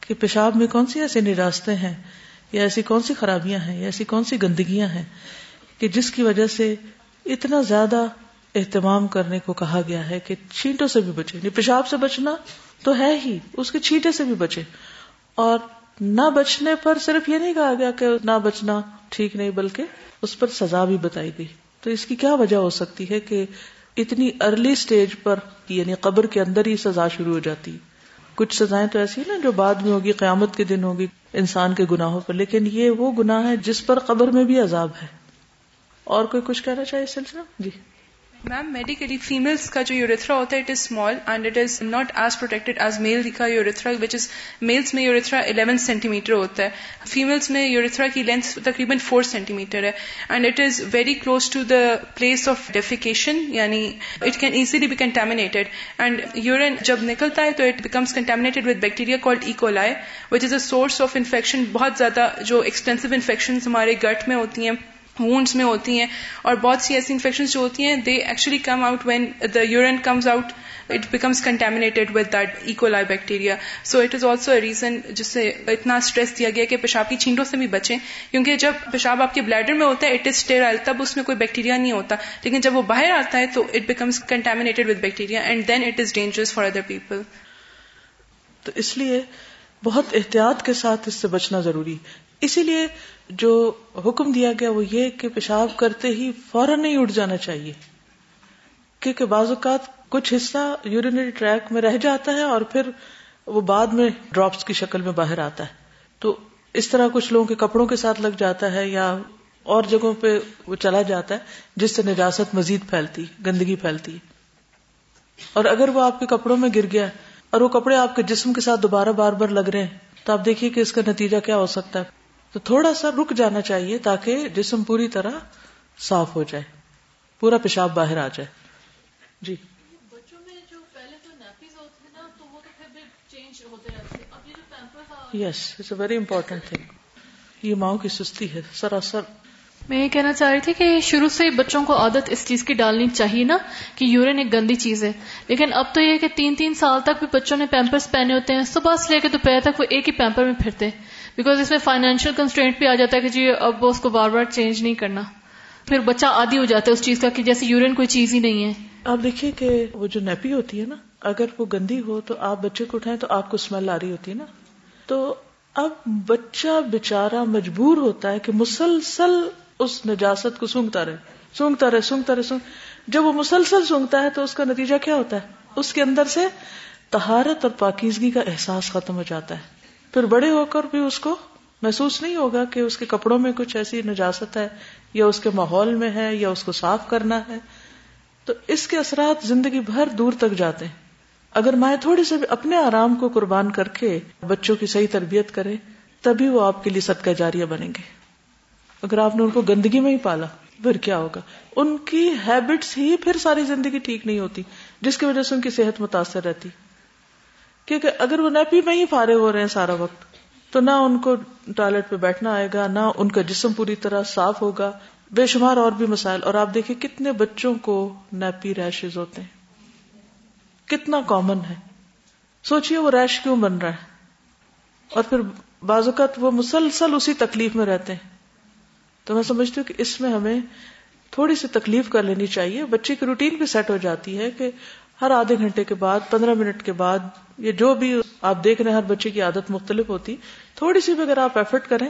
کہ پیشاب میں کون سی ایسے نراستیں ہیں، یا ایسی کون سی خرابیاں ہیں، یا ایسی کون سی گندگیاں ہیں کہ جس کی وجہ سے اتنا زیادہ اہتمام کرنے کو کہا گیا ہے کہ چھینٹوں سے بھی بچے یعنی پیشاب سے بچنا تو ہے ہی، اس کے چھینٹے سے بھی بچے اور نہ بچنے پر صرف یہ نہیں کہا گیا کہ نہ بچنا ٹھیک نہیں، بلکہ اس پر سزا بھی بتائی گئی۔ تو اس کی کیا وجہ ہو سکتی ہے کہ اتنی ارلی سٹیج پر یعنی قبر کے اندر ہی سزا شروع ہو جاتی۔ کچھ سزائیں تو ایسی نا جو بعد میں ہوگی، قیامت کے دن ہوگی، انسان کے گناہوں پر۔ لیکن یہ وہ گناہ ہے جس پر قبر میں بھی عذاب ہے۔ اور کوئی کچھ کہنا چاہیے سلسلہ؟ جی۔ میم میڈیکلی فیملس کا جو یوریتھرا ہوتا ہے it is small and it is not as protected as male کا یوریتھرا وچ از میلس میں یوریتھرا الیون سینٹی میٹر ہوتا ہے فیملس میں یوریتھرا کی لینتھ تقریباً فور سینٹی میٹر ہے and it is very close to the place of defecation یعنی it can easily be contaminated and urine جب نکلتا ہے تو it becomes contaminated with bacteria called E coli which is a source of infection بہت زیادہ جو extensive infection ہمارے گٹ میں ہوتی ہیں وونڈس میں ہوتی ہیں اور بہت سی ایسی انفیکشن جو ہوتی ہیں they actually come out when the urine comes out it becomes contaminated with that E coli bacteria so it is also a reason جس سے اتنا اسٹریس دیا گیا کہ پیشاب کی چھینٹوں سے بھی بچیں. کیونکہ جب پیشاب آپ کے بلیڈر میں ہوتا ہے اٹ از اسٹیرائل تب اس میں کوئی بیکٹیریا نہیں ہوتا. لیکن جب وہ باہر آتا ہے، تو it becomes contaminated with bacteria and then it is dangerous for other people تو اس لیے بہت احتیاط کے ساتھ اس سے بچنا ضروری اسی لیے جو حکم دیا گیا وہ یہ کہ پیشاب کرتے ہی فوراً نہیں اٹھ جانا چاہیے، کیونکہ بعض اوقات کچھ حصہ یورینری ٹریک میں رہ جاتا ہے اور پھر وہ بعد میں ڈراپس کی شکل میں باہر آتا ہے۔ تو اس طرح کچھ لوگوں کے کپڑوں کے ساتھ لگ جاتا ہے یا اور جگہوں پہ وہ چلا جاتا ہے جس سے نجاست مزید پھیلتی، گندگی پھیلتی۔ اور اگر وہ آپ کے کپڑوں میں گر گیا اور وہ کپڑے آپ کے جسم کے ساتھ دوبارہ بار بار لگ رہے ہیں، تو آپ دیکھیے کہ اس کا نتیجہ کیا ہو سکتا ہے۔ تو تھوڑا سا رک جانا چاہیے تاکہ جسم پوری طرح صاف ہو جائے پورا پیشاب باہر آ جائے۔ جی۔ Yes it's a very important thing یہ ماؤں کی سستی ہے سراسر۔ میں یہ کہنا چاہ رہی تھی کہ شروع سے بچوں کو عادت اس چیز کی ڈالنی چاہیے نا کہ یورین ایک گندی چیز ہے۔ لیکن اب تو یہ کہ تین تین سال تک بھی بچوں نے پیمپرس پہنے ہوتے ہیں صبح سے لے کے دوپہر تک وہ ایک ہی پیمپر میں پھرتے بیکاز اس میں فائنینشیل کنسٹرینٹ بھی آ جاتا ہے کہ جی اب وہ اس کو بار بار چینج نہیں کرنا۔ پھر بچہ عادی ہو جاتا ہے اس چیز کا کہ جیسے یورین کوئی چیز ہی نہیں ہے۔ آپ دیکھیے کہ وہ جو نیپی ہوتی ہے نا، اگر وہ گندی ہو تو آپ بچے کو اٹھائیں تو آپ کو اسمیل آ رہی ہوتی ہے نا۔ تو اب بچہ بےچارا مجبور ہوتا ہے کہ مسلسل اس نجاست کو سونگتا رہے۔ سونگتا رہے سونگتا رہے، سونگ۔ جب وہ مسلسل سونگتا ہے تو اس کا نتیجہ کیا ہوتا ہے؟ اس کے اندر سے تہارت اور پاکیزگی کا احساس ختم ہو جاتا ہے۔ پھر بڑے ہو کر بھی اس کو محسوس نہیں ہوگا کہ اس کے کپڑوں میں کچھ ایسی نجاست ہے، یا اس کے ماحول میں ہے، یا اس کو صاف کرنا ہے۔ تو اس کے اثرات زندگی بھر دور تک جاتے ہیں۔ اگر مائیں تھوڑی سے اپنے آرام کو قربان کر کے بچوں کی صحیح تربیت کرے تبھی وہ آپ کے لیے صدقہ جاریہ بنیں گے۔ اگر آپ نے ان کو گندگی میں ہی پالا، پھر کیا ہوگا؟ ان کی ہیبٹس ہی پھر ساری زندگی ٹھیک نہیں ہوتی، جس کی وجہ سے ان کی صحت متاثر رہتی۔ کیونکہ اگر وہ نیپی میں ہی فارغ ہو رہے ہیں سارا وقت، تو نہ ان کو ٹوائلٹ پہ بیٹھنا آئے گا، نہ ان کا جسم پوری طرح صاف ہوگا۔ بے شمار اور بھی مسائل۔ اور آپ دیکھیں کتنے بچوں کو نیپی ریشز ہوتے ہیں۔ کتنا کامن ہے۔ سوچئے وہ ریش کیوں بن رہا ہے۔ اور پھر بعض اوقات وہ مسلسل اسی تکلیف میں رہتے ہیں۔ تو میں سمجھتی ہوں کہ اس میں ہمیں تھوڑی سی تکلیف کر لینی چاہیے۔ بچے کی روٹین بھی سیٹ ہو جاتی ہے کہ ہر آدھے گھنٹے کے بعد، پندرہ منٹ کے بعد یہ جو بھی آپ دیکھ رہے ہیں، ہر بچے کی عادت مختلف ہوتی۔ تھوڑی سی بھی اگر آپ ایفرٹ کریں،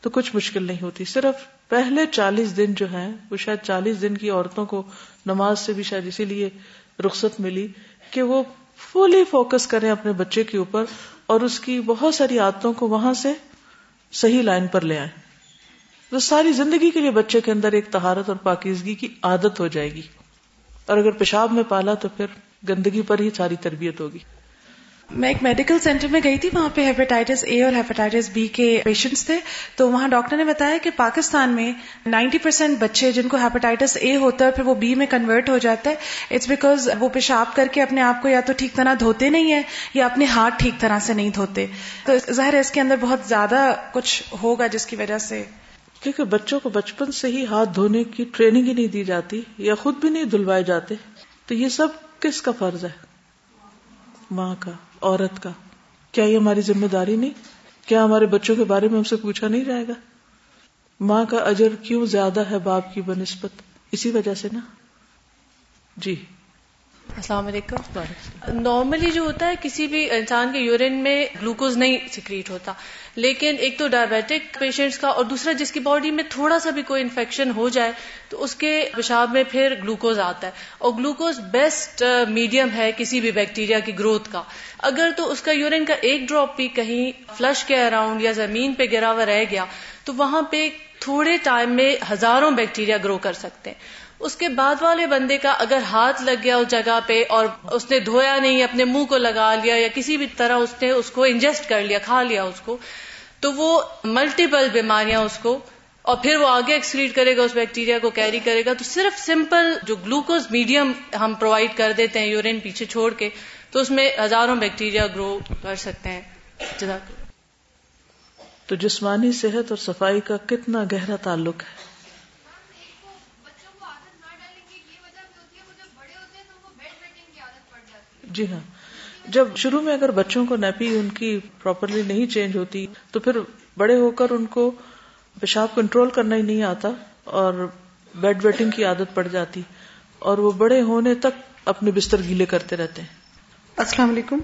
تو کچھ مشکل نہیں ہوتی۔ صرف پہلے چالیس دن جو ہے وہ شاید چالیس دن کی عورتوں کو نماز سے بھی شاید اسی لیے رخصت ملی کہ وہ فلی فوکس کریں اپنے بچے کے اوپر اور اس کی بہت ساری عادتوں کو وہاں سے صحیح لائن پر لے آئیں۔ تو ساری زندگی کے لیے بچے کے اندر ایک تہارت اور پاکیزگی کی عادت ہو جائے گی۔ اور اگر پیشاب میں پالا تو پھر گندگی پر ہی ساری تربیت ہوگی۔ میں ایک میڈیکل سینٹر میں گئی تھی، وہاں پہ ہیپیٹائٹس اے اور ہیپیٹائٹس بی کے پیشنٹس تھے۔ تو وہاں ڈاکٹر نے بتایا کہ پاکستان میں نائنٹی پرسینٹ بچے جن کو ہیپیٹائٹس اے ہوتا ہے، پھر وہ بی میں کنورٹ ہو جاتا ہے۔ اٹس بیکاز وہ پیشاب کر کے اپنے آپ کو یا تو ٹھیک طرح دھوتے نہیں ہیں یا اپنے ہاتھ ٹھیک طرح سے نہیں دھوتے۔ تو ظاہر ہے اس کے اندر بہت زیادہ کچھ ہوگا جس کی وجہ سے کیونکہ بچوں کو بچپن سے ہی ہاتھ دھونے کی ٹریننگ ہی نہیں دی جاتی یا خود بھی نہیں دھلوائے جاتے، تو یہ سب کس کا فرض ہے؟ ماں کا، عورت کا۔ کیا یہ ہماری ذمہ داری نہیں؟ کیا ہمارے بچوں کے بارے میں ہم سے پوچھا نہیں جائے گا؟ ماں کا اجر کیوں زیادہ ہے باپ کی بنسبت؟ اسی وجہ سے نا۔ جی۔ السلام علیکم۔ نارملی جو ہوتا ہے، کسی بھی انسان کے یورین میں گلوکوز نہیں سیکریٹ ہوتا۔ لیکن ایک تو ڈائبیٹک پیشنٹس کا اور دوسرا جس کی باڈی میں تھوڑا سا بھی کوئی انفیکشن ہو جائے، تو اس کے پیشاب میں پھر گلوکوز آتا ہے۔ اور گلوکوز بیسٹ میڈیم ہے کسی بھی بیکٹیریا کی گروتھ کا۔ اگر تو اس کا یورین کا ایک ڈراپ بھی کہیں فلش کے اراؤنڈ یا زمین پہ گرا ہوا رہ گیا، تو وہاں پہ تھوڑے ٹائم میں ہزاروں بیکٹیریا گرو کر سکتے ہیں۔ اس کے بعد والے بندے کا اگر ہاتھ لگ گیا اس جگہ پہ اور اس نے دھویا نہیں، اپنے منہ کو لگا لیا یا کسی بھی طرح اس نے اس کو انجسٹ کر لیا، کھا لیا اس کو، تو وہ ملٹیپل بیماریاں اس کو، اور پھر وہ آگے ایکسکریٹ کرے گا، اس بیکٹیریا کو کیری کرے گا۔ تو صرف سمپل جو گلوکوز میڈیم ہم پرووائڈ کر دیتے ہیں یورین پیچھے چھوڑ کے، تو اس میں ہزاروں بیکٹیریا گرو کر سکتے ہیں۔ جزاک تو جسمانی صحت اور صفائی کا کتنا گہرا تعلق ہے؟ جی ہاں۔ جب شروع میں اگر بچوں کو نیپی ان کی پراپرلی نہیں چینج ہوتی، تو پھر بڑے ہو کر ان کو پیشاب کنٹرول کرنا ہی نہیں آتا اور بیڈ ویٹنگ کی عادت پڑ جاتی اور وہ بڑے ہونے تک اپنے بستر گیلے کرتے رہتے ہیں۔ السلام علیکم۔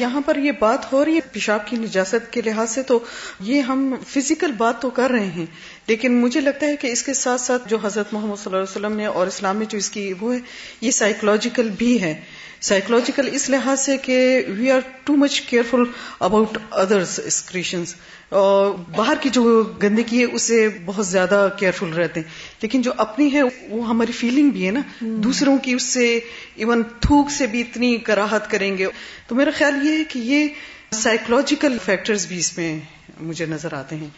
یہاں پر یہ بات ہو رہی ہے پیشاب کی نجاست کے لحاظ سے تو یہ ہم فزیکل بات تو کر رہے ہیں، لیکن مجھے لگتا ہے کہ اس کے ساتھ ساتھ جو حضرت محمد صلی اللہ علیہ وسلم نے اور اسلام میں جو اس کی وہ ہے، یہ سائیکولوجیکل بھی ہے۔ سائیکولوجیکل اس لحاظ سے کہ we are too much careful about others secretions اور باہر کی جو گندگی ہے، اسے بہت زیادہ کیئرفل رہتے ہیں۔ لیکن جو اپنی ہے وہ ہماری فیلنگ بھی ہے نا۔ دوسروں کی اس سے ایون تھوک سے بھی اتنی کراہت کریں گے۔ تو میرا خیال یہ ہے کہ یہ سائیکولوجیکل فیکٹرز بھی اس میں مجھے نظر آتے ہیں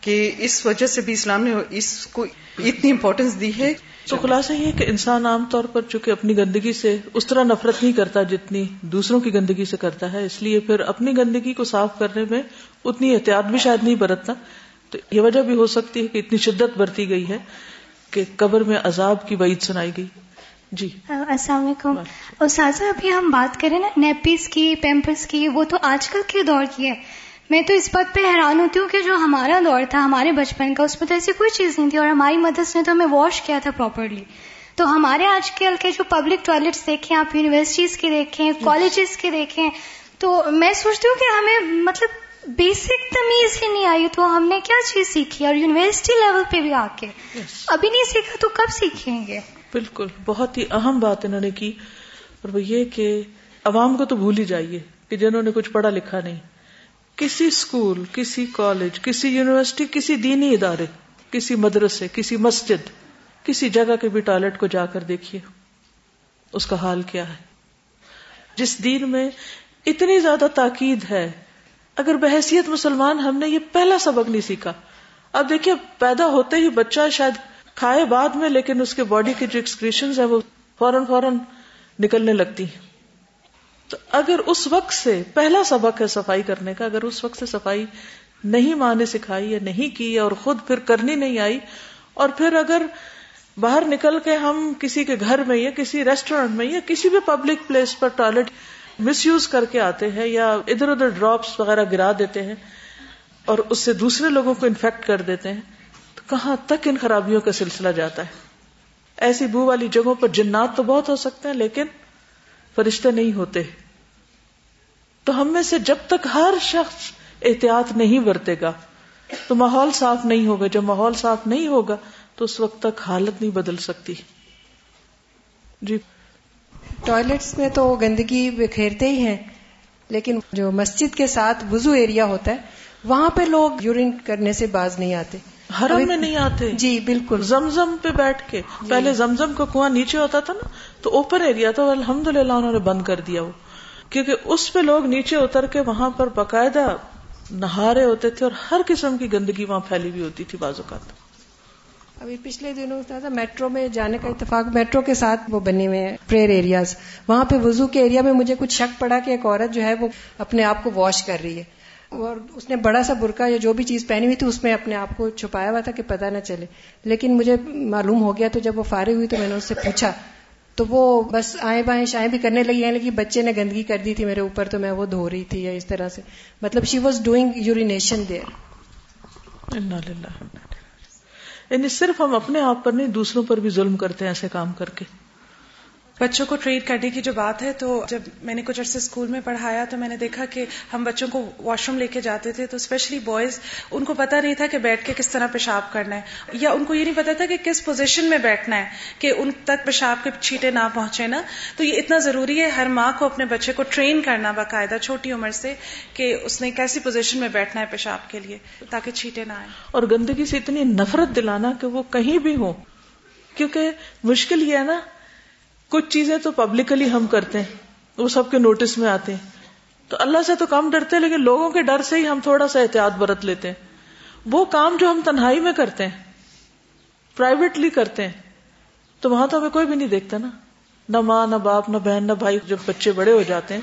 کہ اس وجہ سے بھی اسلام نے اس کو اتنی امپورٹینس دی ہے۔ تو خلاصہ یہ کہ انسان عام طور پر چونکہ اپنی گندگی سے اس طرح نفرت نہیں کرتا جتنی دوسروں کی گندگی سے کرتا ہے اس لیے پھر اپنی گندگی کو صاف کرنے میں اتنی احتیاط بھی شاید نہیں برتتا تو یہ وجہ بھی ہو سکتی ہے کہ اتنی شدت برتی گئی ہے۔ کہ قبر میں عذاب کی وعید سنائی گئی۔ جی۔ السلام علیکم۔ استاذہ ابھی ہم بات کریں نا نیپیز کی پیمپرس کی وہ تو آج کل کے دور کی ہے۔ میں تو اس بات پہ حیران ہوتی ہوں کہ جو ہمارا دور تھا ہمارے بچپن کا اس میں تو ایسی کوئی چیز نہیں تھی اور ہماری مدرس نے تو ہمیں واش کیا تھا پراپرلی تو ہمارے آج کل کے جو پبلک ٹوائلٹس دیکھیں آپ یونیورسٹیز کے دیکھیں کالجز کے دیکھیں تو میں سوچتی ہوں کہ ہمیں مطلب بیسک تمیز ہی نہیں آئی تو ہم نے کیا چیز سیکھی اور یونیورسٹی لیول پہ بھی آ کے ابھی نہیں سیکھا تو کب سیکھیں گے بالکل بہت ہی اہم بات انہوں نے کی اور وہ یہ کہ عوام کو تو بھول ہی جائیے کہ جنہوں نے کچھ پڑھا لکھا نہیں کسی اسکول کسی کالج کسی یونیورسٹی کسی دینی ادارے کسی مدرسے کسی مسجد کسی جگہ کے بھی ٹوائلٹ کو جا کر دیکھیے اس کا حال کیا ہے جس دین میں اتنی زیادہ تاکید ہے اگر بحثیت مسلمان ہم نے یہ پہلا سبق نہیں سیکھا۔ اب دیکھیے، پیدا ہوتے ہی بچہ شاید کھائے بعد میں، لیکن اس کے باڈی کی جو ایکسکریشن ہے وہ فوراً فوراً نکلنے لگتی ہیں۔ تو اگر اس وقت سے پہلا سبق ہے صفائی کرنے کا، اگر اس وقت سے صفائی نہیں ماں نے سکھائی یا نہیں کی اور خود پھر کرنی نہیں آئی، اور پھر اگر باہر نکل کے ہم کسی کے گھر میں یا کسی ریسٹورینٹ میں یا کسی بھی پبلک پلیس پر ٹوائلٹ مس یوز کر کے آتے ہیں یا ادھر ادھر ڈراپس وغیرہ گرا دیتے ہیں اور اس سے دوسرے لوگوں کو انفیکٹ کر دیتے ہیں تو کہاں تک ان خرابیوں کا سلسلہ جاتا ہے ایسی بو والی جگہوں پر جنات تو بہت ہو سکتے ہیں لیکن فرشتے نہیں ہوتے تو ہم میں سے جب تک ہر شخص احتیاط نہیں برتے گا تو ماحول صاف نہیں ہوگا جب ماحول صاف نہیں ہوگا تو اس وقت تک حالت نہیں بدل سکتی. جی ٹوائلٹس میں تو گندگی بکھیرتے ہی ہیں لیکن جو مسجد کے ساتھ وزو ایریا ہوتا ہے وہاں پہ لوگ یورین کرنے سے باز نہیں آتے۔ حرم میں نہیں آتے۔ جی بالکل۔ زمزم پہ بیٹھ کے۔ جی۔ پہلے زمزم کا کنواں نیچے ہوتا تھا نا تو اوپن ایریا تھا الحمد للہ انہوں نے بند کر دیا وہ۔ کیونکہ اس پہ لوگ نیچے اتر کے وہاں پر باقاعدہ نہا رہے ہوتے تھے اور ہر قسم کی گندگی وہاں پھیلی ہوئی ہوتی تھی بازو کا ابھی پچھلے دنوں تھا، میٹرو میں جانے کا اتفاق، میٹرو کے ساتھ وہ بنے ہوئے ہیں پریئر ایریاز وہاں پہ وضو کے ایریا میں مجھے کچھ شک پڑا کہ ایک عورت جو ہے وہ اپنے آپ کو واش کر رہی ہے۔ اور اس نے بڑا سا برقع یا جو بھی چیز پہنی ہوئی تھی، اس میں اپنے آپ کو چھپایا ہوا تھا کہ پتہ نہ چلے۔ لیکن مجھے معلوم ہو گیا تو جب وہ فارغ ہوئی تو میں نے اس سے پوچھا۔ تو وہ بس آئیں بائیں شائیں بھی کرنے لگی یعنی کہ بچے نے گندگی کر دی تھی میرے اوپر تو میں وہ دھو رہی تھی یا اس طرح سے۔ مطلب she was doing urination there یعنی صرف ہم اپنے آپ پر نہیں، دوسروں پر بھی ظلم کرتے ہیں ایسے کام کر کے۔ بچوں کو ٹریٹ کرنے کی جو بات ہے، تو جب میں نے کچھ عرصے اسکول میں پڑھایا تو میں نے دیکھا کہ ہم بچوں کو واش روم لے کے جاتے تھے، تو اسپیشلی بوائز ان کو پتا نہیں تھا کہ بیٹھ کے کس طرح پیشاب کرنا ہے۔ یا ان کو یہ نہیں پتا تھا کہ کس پوزیشن میں بیٹھنا ہے کہ ان تک پیشاب کے چھیٹے نہ پہنچے نا۔ تو یہ اتنا ضروری ہے ہر ماں کو اپنے بچے کو ٹرین کرنا باقاعدہ چھوٹی عمر سے کہ اس نے کیسی پوزیشن میں بیٹھنا ہے پیشاب کے لیے تاکہ چھیٹے نہ آئے۔ اور گندگی سے اتنی نفرت دلانا کہ وہ کہیں بھی ہو کیونکہ مشکل یہ ہے نا کچھ چیزیں تو پبلکلی ہم کرتے ہیں، وہ سب کے نوٹس میں آتے ہیں۔ تو اللہ سے تو کم ڈرتے لیکن لوگوں کے ڈر سے ہی ہم تھوڑا سا احتیاط برت لیتے ہیں۔ وہ کام جو ہم تنہائی میں کرتے ہیں پرائیویٹلی کرتے ہیں، تو وہاں تو ہمیں کوئی بھی نہیں دیکھتا نا۔ نہ ماں، نہ باپ، نہ بہن، نہ بھائی، جب بچے بڑے ہو جاتے ہیں،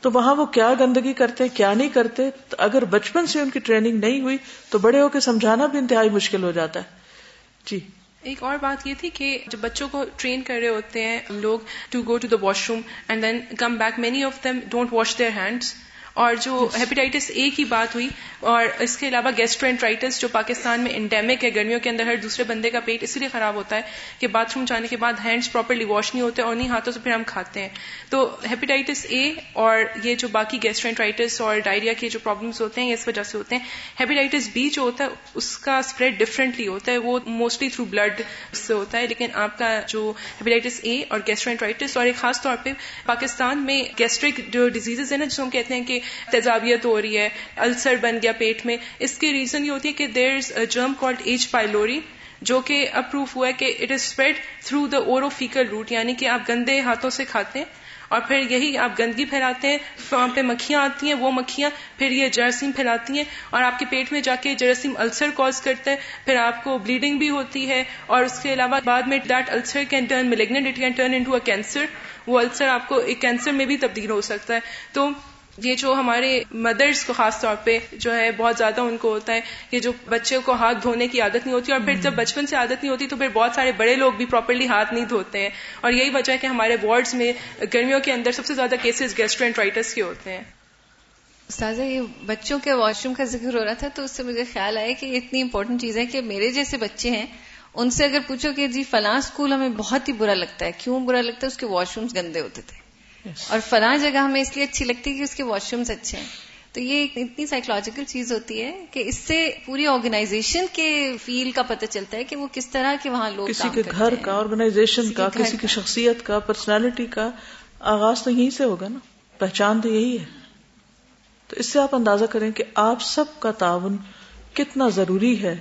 تو وہاں وہ کیا گندگی کرتے کیا نہیں کرتے۔ اگر بچپن سے ان کی ٹریننگ نہیں ہوئی، تو بڑے ہو کے سمجھانا بھی انتہائی مشکل ہو جاتا ہے۔ جی۔ ایک اور بات یہ تھی کہ جب بچوں کو ٹرین کر رہے ہوتے ہیں لوگ to go to the washroom and then come back many of them don't wash their hands اور جو ہیپیٹائٹس اے کی بات ہوئی اور اس کے علاوہ گیسٹرینٹرائٹس جو پاکستان میں انڈیمک ہے گرمیوں کے اندر ہر دوسرے بندے کا پیٹ اس لیے خراب ہوتا ہے کہ باتھ روم جانے کے بعد ہینڈس پراپرلی واش نہیں ہوتے اور انہیں ہاتھوں سے پھر ہم کھاتے ہیں۔ تو ہیپیٹائٹس اے اور یہ جو باقی گیسٹرینٹرائٹس اور ڈائریا کے جو پرابلمس ہوتے ہیں اس وجہ سے ہوتے ہیں۔ ہیپیٹائٹس بی جو ہوتا ہے اس کا اسپریڈ ڈفرینٹلی ہوتا ہے وہ موسٹلی تھرو بلڈ سے ہوتا ہے۔ لیکن آپ کا جو ہیپیٹائٹس اے اور گیسٹرینٹرائٹس اور ایک خاص طور پہ پاکستان میں گیسٹرک جو ڈیزیز ہیں نا جسے ہم کہتے ہیں کہ تیزابیت ہو رہی ہے، السر بن گیا پیٹ میں۔ اس کی ریزن یہ ہوتی ہے کہ دیر از جرم کالڈ ایج پائلوری جو کہ اپروف ہوا ہے کہ it is spread through the oro faecal route یعنی کہ آپ گندے ہاتھوں سے کھاتے ہیں اور پھر یہی آپ گندگی پھیلاتے ہیں، وہاں پہ مکھیاں آتی ہیں، وہ مکھیاں پھر یہ جراثیم پھیلاتی ہیں اور آپ کے پیٹ میں جا کے جراثیم السر کاز کرتے ہیں، پھر آپ کو بلیڈنگ بھی ہوتی ہے اور اس کے علاوہ بعد میں that ulcer can turn malignant it can turn into a cancer وہ السر آپ کو ایک کینسر میں بھی تبدیل ہو سکتا ہے۔ تو یہ جو ہمارے مدرس کو خاص طور پہ جو ہے بہت زیادہ ان کو ہوتا ہے کہ جو بچے کو ہاتھ دھونے کی عادت نہیں ہوتی اور پھر جب بچپن سے عادت نہیں ہوتی تو پھر بہت سارے بڑے لوگ بھی پراپرلی ہاتھ نہیں دھوتے ہیں۔ اور یہی وجہ ہے کہ ہمارے وارڈز میں گرمیوں کے اندر سب سے زیادہ کیسز گیسٹرینٹرائٹس کے ہوتے ہیں۔ استاذہ، یہ بچوں کے واش روم کا ذکر ہو رہا تھا تو اس سے مجھے خیال آیا کہ اتنی امپورٹنٹ چیز ہے کہ میرے جیسے بچے ہیں، ان سے اگر پوچھو کہ جی فلاں اسکول ہمیں بہت ہی برا لگتا ہے، کیوں برا لگتا ہے؟ اس کے واش رومز گندے ہوتے تھے۔ اور فلاں جگہ ہمیں اس لیے اچھی لگتی ہے کہ اس کے واش رومز اچھے ہیں۔ تو یہ اتنی سائیکولوجیکل چیز ہوتی ہے کہ اس سے پوری آرگنائزیشن کے فیل کا پتہ چلتا ہے کہ وہ کس طرح کے وہاں لوگ کسی کے گھر کا آرگنائزیشن کا کسی کی شخصیت کا پرسنالٹی کا آغاز تو یہیں سے ہوگا نا۔ پہچان تو یہی ہے۔ تو اس سے آپ اندازہ کریں کہ آپ سب کا تعاون کتنا ضروری ہے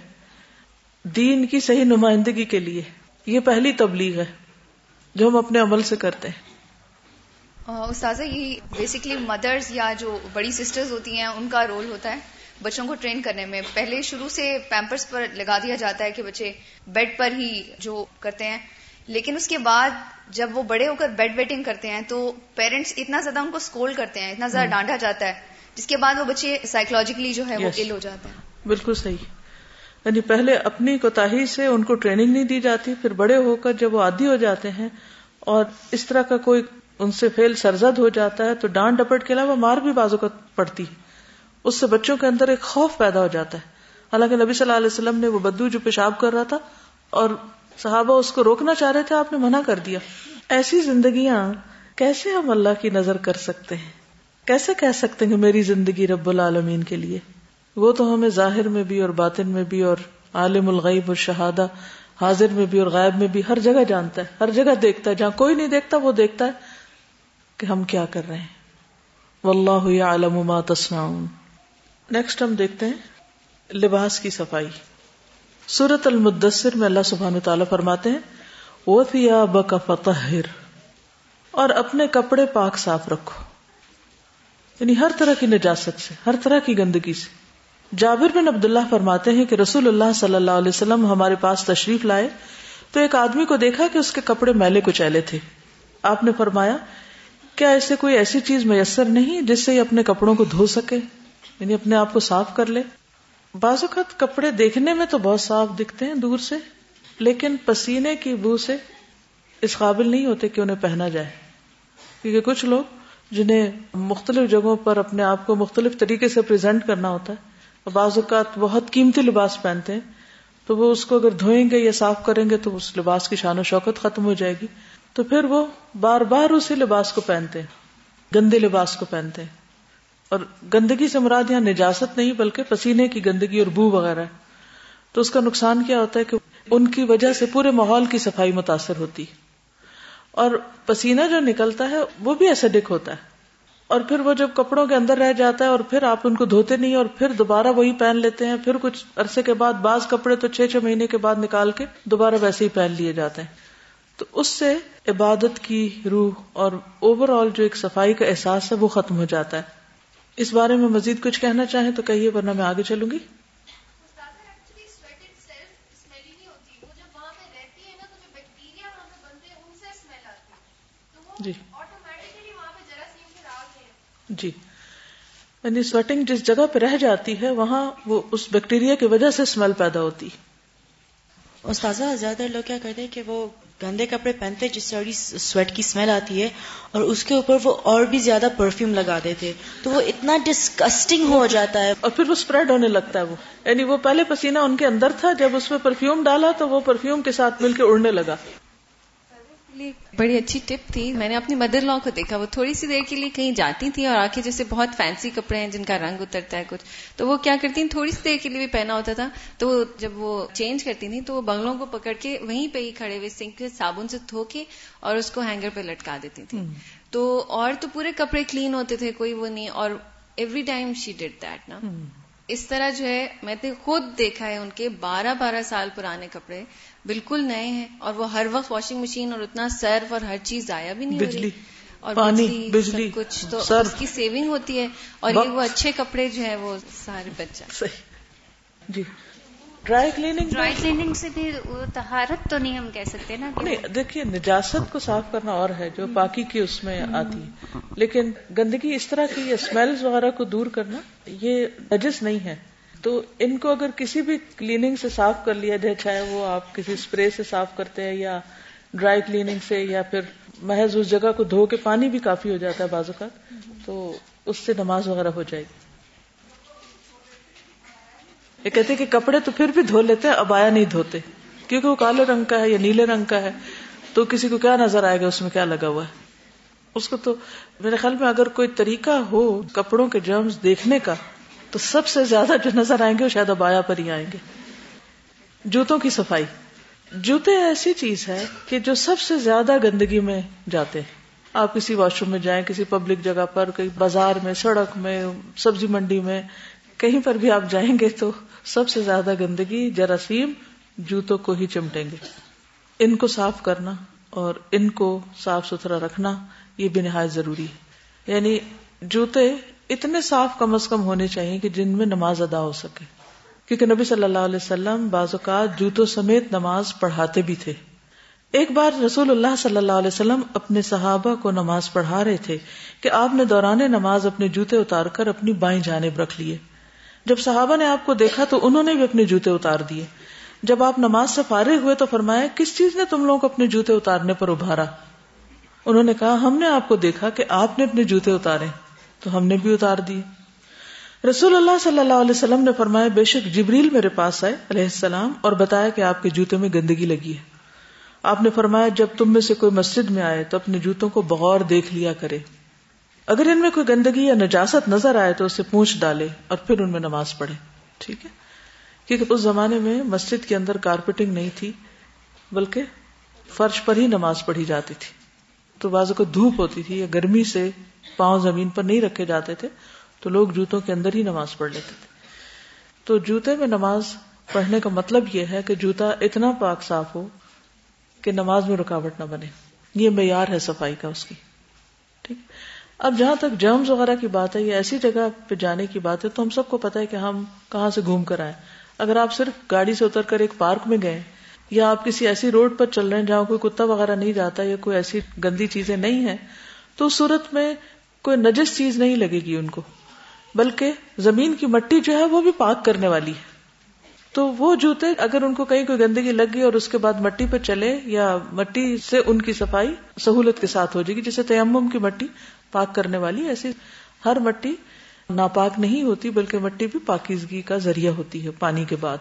دین کی صحیح نمائندگی کے لیے۔ یہ پہلی تبلیغ ہے جو ہم اپنے عمل سے کرتے ہیں۔ استاذہ یہ بیسکلی مدرز یا جو بڑی سسٹرز ہوتی ہیں ان کا رول ہوتا ہے بچوں کو ٹرین کرنے میں۔ پہلے شروع سے پیمپرس پر لگا دیا جاتا ہے کہ بچے بیڈ پر ہی جو کرتے ہیں۔ لیکن اس کے بعد جب وہ بڑے ہو کر بیڈ ویٹنگ کرتے ہیں تو پیرنٹس اتنا زیادہ ان کو اسکول کرتے ہیں اتنا زیادہ ڈانٹا جاتا ہے جس کے بعد وہ بچے سائیکولوجیکلی جو ہے وہ ال ہو جاتے ہیں۔ بالکل صحیح۔ یعنی پہلے اپنی کوتاہی سے ان کو ٹریننگ نہیں دی جاتی پھر بڑے ہو کر جب وہ عادی ہو جاتے ہیں اور اس طرح کا کوئی ان سے فیل سرزد ہو جاتا ہے تو ڈانٹ ڈپٹ کے علاوہ مار بھی بازو کا پڑتی ہے۔ اس سے بچوں کے اندر ایک خوف پیدا ہو جاتا ہے۔ حالانکہ نبی صلی اللہ علیہ وسلم نے وہ بدو جو پیشاب کر رہا تھا اور صحابہ اس کو روکنا چاہ رہے تھے، آپ نے منع کر دیا۔ ایسی زندگیاں کیسے ہم اللہ کی نظر کر سکتے ہیں؟ کیسے کہہ سکتے ہیں میری زندگی رب العالمین کے لیے؟ وہ تو ہمیں ظاہر میں بھی اور باطن میں بھی اور عالم الغیب اور شہادہ حاضر میں بھی اور غائب میں بھی ہر جگہ جانتا ہے، ہر جگہ دیکھتا ہے۔ جہاں کوئی نہیں دیکھتا، وہ دیکھتا ہے۔ کہ ہم کیا کر رہے ہیں۔ واللہ یعلم ما تصنعون۔ نیکسٹ ہم دیکھتے ہیں لباس کی صفائی۔ سورت المدثر میں اللہ سبحانہ تعالیٰ فرماتے ہیں، وَثِيَابَكَ فَطَهِّرْ۔ اور اپنے کپڑے پاک صاف رکھو۔ یعنی ہر طرح کی نجاست سے، ہر طرح کی گندگی سے۔ جابر بن عبداللہ فرماتے ہیں کہ رسول اللہ صلی اللہ علیہ وسلم ہمارے پاس تشریف لائے تو ایک آدمی کو دیکھا کہ اس کے کپڑے میلے کچیلے تھے۔ آپ نے فرمایا کیا ایسے کوئی ایسی چیز میسر نہیں جس سے یہ اپنے کپڑوں کو دھو سکے؟ یعنی اپنے آپ کو صاف کر لے۔ بعض اوقات کپڑے دیکھنے میں تو بہت صاف دکھتے ہیں دور سے، لیکن پسینے کی بو سے اس قابل نہیں ہوتے کہ انہیں پہنا جائے۔ کیونکہ کچھ لوگ جنہیں مختلف جگہوں پر اپنے آپ کو مختلف طریقے سے پریزنٹ کرنا ہوتا ہے اور بعض اوقات بہت قیمتی لباس پہنتے ہیں، تو وہ اس کو اگر دھوئیں گے یا صاف کریں گے تو اس لباس کی شان و شوکت ختم ہو جائے گی۔ تو پھر وہ بار بار اسی لباس کو پہنتے ہیں، گندے لباس کو پہنتے ہیں۔ اور گندگی سے مراد یہاں نجاست نہیں، بلکہ پسینے کی گندگی اور بو وغیرہ۔ تو اس کا نقصان کیا ہوتا ہے کہ ان کی وجہ سے پورے ماحول کی صفائی متاثر ہوتی اور پسینہ جو نکلتا ہے، وہ بھی ایسیڈک ہوتا ہے۔ اور پھر وہ جب کپڑوں کے اندر رہ جاتا ہے اور پھر آپ ان کو دھوتے نہیں، اور پھر دوبارہ وہی پہن لیتے ہیں۔ پھر کچھ عرصے کے بعد، بعض کپڑے تو چھ چھ مہینے کے بعد نکال کے دوبارہ ویسے ہی پہن لیے جاتے ہیں۔ تو اس سے عبادت کی روح اور اوور آل جو ایک صفائی کا احساس ہے وہ ختم ہو جاتا ہے۔ اس بارے میں مزید کچھ کہنا چاہیں تو کہیے ورنہ میں آگے چلوں گی۔ جی۔ جی۔ یعنی سویٹنگ جس جگہ پہ رہ جاتی ہے وہاں وہ اس بیکٹیریا کی وجہ سے اسمیل پیدا ہوتی۔ استاذہ زیادہ لوگ کیا کرتے ہیں کہ وہ گندے کپڑے پہنتے جس سے سویٹ کی اسمیل آتی ہے، اور اس کے اوپر وہ اور بھی زیادہ پرفیوم لگا دیتے تو وہ اتنا ڈسکسٹنگ ہو جاتا ہے۔ اور پھر وہ اسپریڈ ہونے لگتا ہے وہ۔ یعنی وہ پہلے پسینہ ان کے اندر تھا، جب اس میں پرفیوم ڈالا تو وہ پرفیوم کے ساتھ مل کے اڑنے لگا۔ بڑی اچھی ٹپ تھی۔ میں نے اپنی مدر لا کو دیکھا وہ تھوڑی سی دیر کے لیے کہیں جاتی تھی اور آ کے جیسے بہت فینسی کپڑے ہیں جن کا رنگ اترتا ہے کچھ۔ تو وہ کیا کرتی تھوڑی سی دیر کے لیے بھی پہنا ہوتا تھا۔ تو جب وہ چینج کرتی تھی تو وہ بنگلوں کو پکڑ کے وہیں پہ ہی کھڑے ہوئے سنک کے صابن سے دھو کے اور اس کو ہینگر پہ لٹکا دیتی تھی تو اور تو پورے کپڑے کلین ہوتے تھے کوئی وہ نہیں۔ اور every time she did that نا۔ اس طرح جو ہے میں نے خود دیکھا ہے ان کے بارہ بارہ سال پرانے کپڑے۔ بالکل نئے ہیں اور وہ ہر وقت واشنگ مشین اور اتنا سرف اور ہر چیز ضائع بھی نہیں بجلی اور پانی بجلی, کچھ تو سرف اس کی سیونگ ہوتی ہے اور یہ وہ اچھے کپڑے جو ہے وہ سارے بچ جاتے جی۔ ڈرائی کلیننگ ڈرائی کلیننگ سے بھی وہ تہارت تو نہیں ہم کہہ سکتے نا نہیں دیکھیے نجاست کو صاف کرنا اور ہے جو پاکی کی اس میں آتی۔ ہے لیکن گندگی اس طرح کی اسمیلز وغیرہ کو دور کرنا یہ نجس نہیں ہے۔ تو ان کو اگر کسی بھی کلیننگ سے صاف کر لیا جائے، چاہے وہ آپ کسی اسپرے سے صاف کرتے ہیں یا ڈرائی کلیننگ سے یا پھر محض اس جگہ کو دھو کے پانی بھی کافی ہو جاتا ہے بازو کا تو اس سے نماز وغیرہ ہو جائے گی۔ یہ کہتے کہ کپڑے تو پھر بھی دھو لیتے ہیں ابایا نہیں دھوتے۔ کیونکہ وہ کالے رنگ کا ہے یا نیلے رنگ کا ہے، تو کسی کو کیا نظر آئے گا، اس میں کیا لگا ہوا ہے؟ اس کو تو میرے خیال میں اگر کوئی طریقہ ہو کپڑوں کے جرمز دیکھنے کا تو سب سے زیادہ جو نظر آئیں گے وہ شاید ابایا پر ہی آئیں گے۔ جوتوں کی صفائی۔ جوتے ایسی چیز ہے کہ جو سب سے زیادہ گندگی میں جاتے ہیں۔ آپ کسی واش روم میں جائیں، کسی پبلک جگہ پر کہیں بازار میں، سڑک میں، سبزی منڈی میں، کہیں پر بھی آپ جائیں گے تو سب سے زیادہ گندگی، جراثیم جوتوں کو ہی چمٹیں گے۔ ان کو صاف کرنا اور ان کو صاف ستھرا رکھنا یہ بھی نہایت ضروری ہے۔ یعنی جوتے اتنے صاف کم از کم ہونے چاہیے کہ جن میں نماز ادا ہو سکے۔ کیونکہ نبی صلی اللہ علیہ وسلم بعض اوقات جوتوں سمیت نماز پڑھاتے بھی تھے۔ ایک بار رسول اللہ صلی اللہ علیہ وسلم اپنے صحابہ کو نماز پڑھا رہے تھے کہ آپ نے دوران نماز اپنے جوتے اتار کر اپنی بائیں جانب رکھ لیے۔ جب صحابہ نے آپ کو دیکھا تو انہوں نے بھی اپنے جوتے اتار دیے۔ جب آپ نماز سے فارغ ہوئے تو فرمایا، کس چیز نے تم لوگوں کو اپنے جوتے اتارنے پر ابھارا؟ انہوں نے کہا، ہم نے آپ کو دیکھا کہ آپ نے اپنے جوتے اتارے۔ تو ہم نے بھی اتار دیے رسول اللہ صلی اللہ علیہ وسلم نے فرمایا، بے شک جبریل میرے پاس آئے علیہ السلام اور بتایا کہ آپ کے جوتے میں گندگی لگی ہے۔ آپ نے فرمایا، جب تم میں سے کوئی مسجد میں آئے تو اپنے جوتوں کو بغور دیکھ لیا کرے۔ اگر ان میں کوئی گندگی یا نجاست نظر آئے تو اسے پونچھ ڈالے اور پھر ان میں نماز پڑھے۔ ٹھیک ہے؟ کیونکہ اس زمانے میں مسجد کے اندر کارپیٹنگ نہیں تھی، بلکہ فرش پر ہی نماز پڑھی جاتی تھی۔ تو بازو کو دھوپ ہوتی تھی یا گرمی سے پاؤں زمین پر نہیں رکھے جاتے تھے، تو لوگ جوتوں کے اندر ہی نماز پڑھ لیتے تھے۔ تو جوتے میں نماز پڑھنے کا مطلب یہ ہے کہ جوتا اتنا پاک صاف ہو کہ نماز میں رکاوٹ نہ بنے۔ یہ معیار ہے صفائی کا اس کی۔ ٹھیک۔ اب جہاں تک جرمز وغیرہ کی بات ہے، یا ایسی جگہ پہ جانے کی بات ہے، تو ہم سب کو پتا ہے کہ ہم کہاں سے گھوم کر آئے۔ اگر آپ صرف گاڑی سے اتر کر ایک پارک میں گئے، یا آپ کسی ایسی روڈ پر چل رہے ہیں جہاں کوئی کتا وغیرہ نہیں جاتا یا کوئی ایسی گندی چیزیں نہیں ہیں تو اس صورت میں کوئی نجس چیز نہیں لگے گی ان کو، بلکہ زمین کی مٹی جو ہے وہ بھی پاک کرنے والی ہے۔ تو وہ جوتے اگر ان کو کہیں کوئی گندگی لگ گئی اور اس کے بعد مٹی پہ چلے یا مٹی سے ان کی صفائی سہولت کے ساتھ ہو جائے گی، جیسے تیمم کی مٹی پاک کرنے والی، ایسی ہر مٹی ناپاک نہیں ہوتی، بلکہ مٹی بھی پاکیزگی کا ذریعہ ہوتی ہے پانی کے بعد۔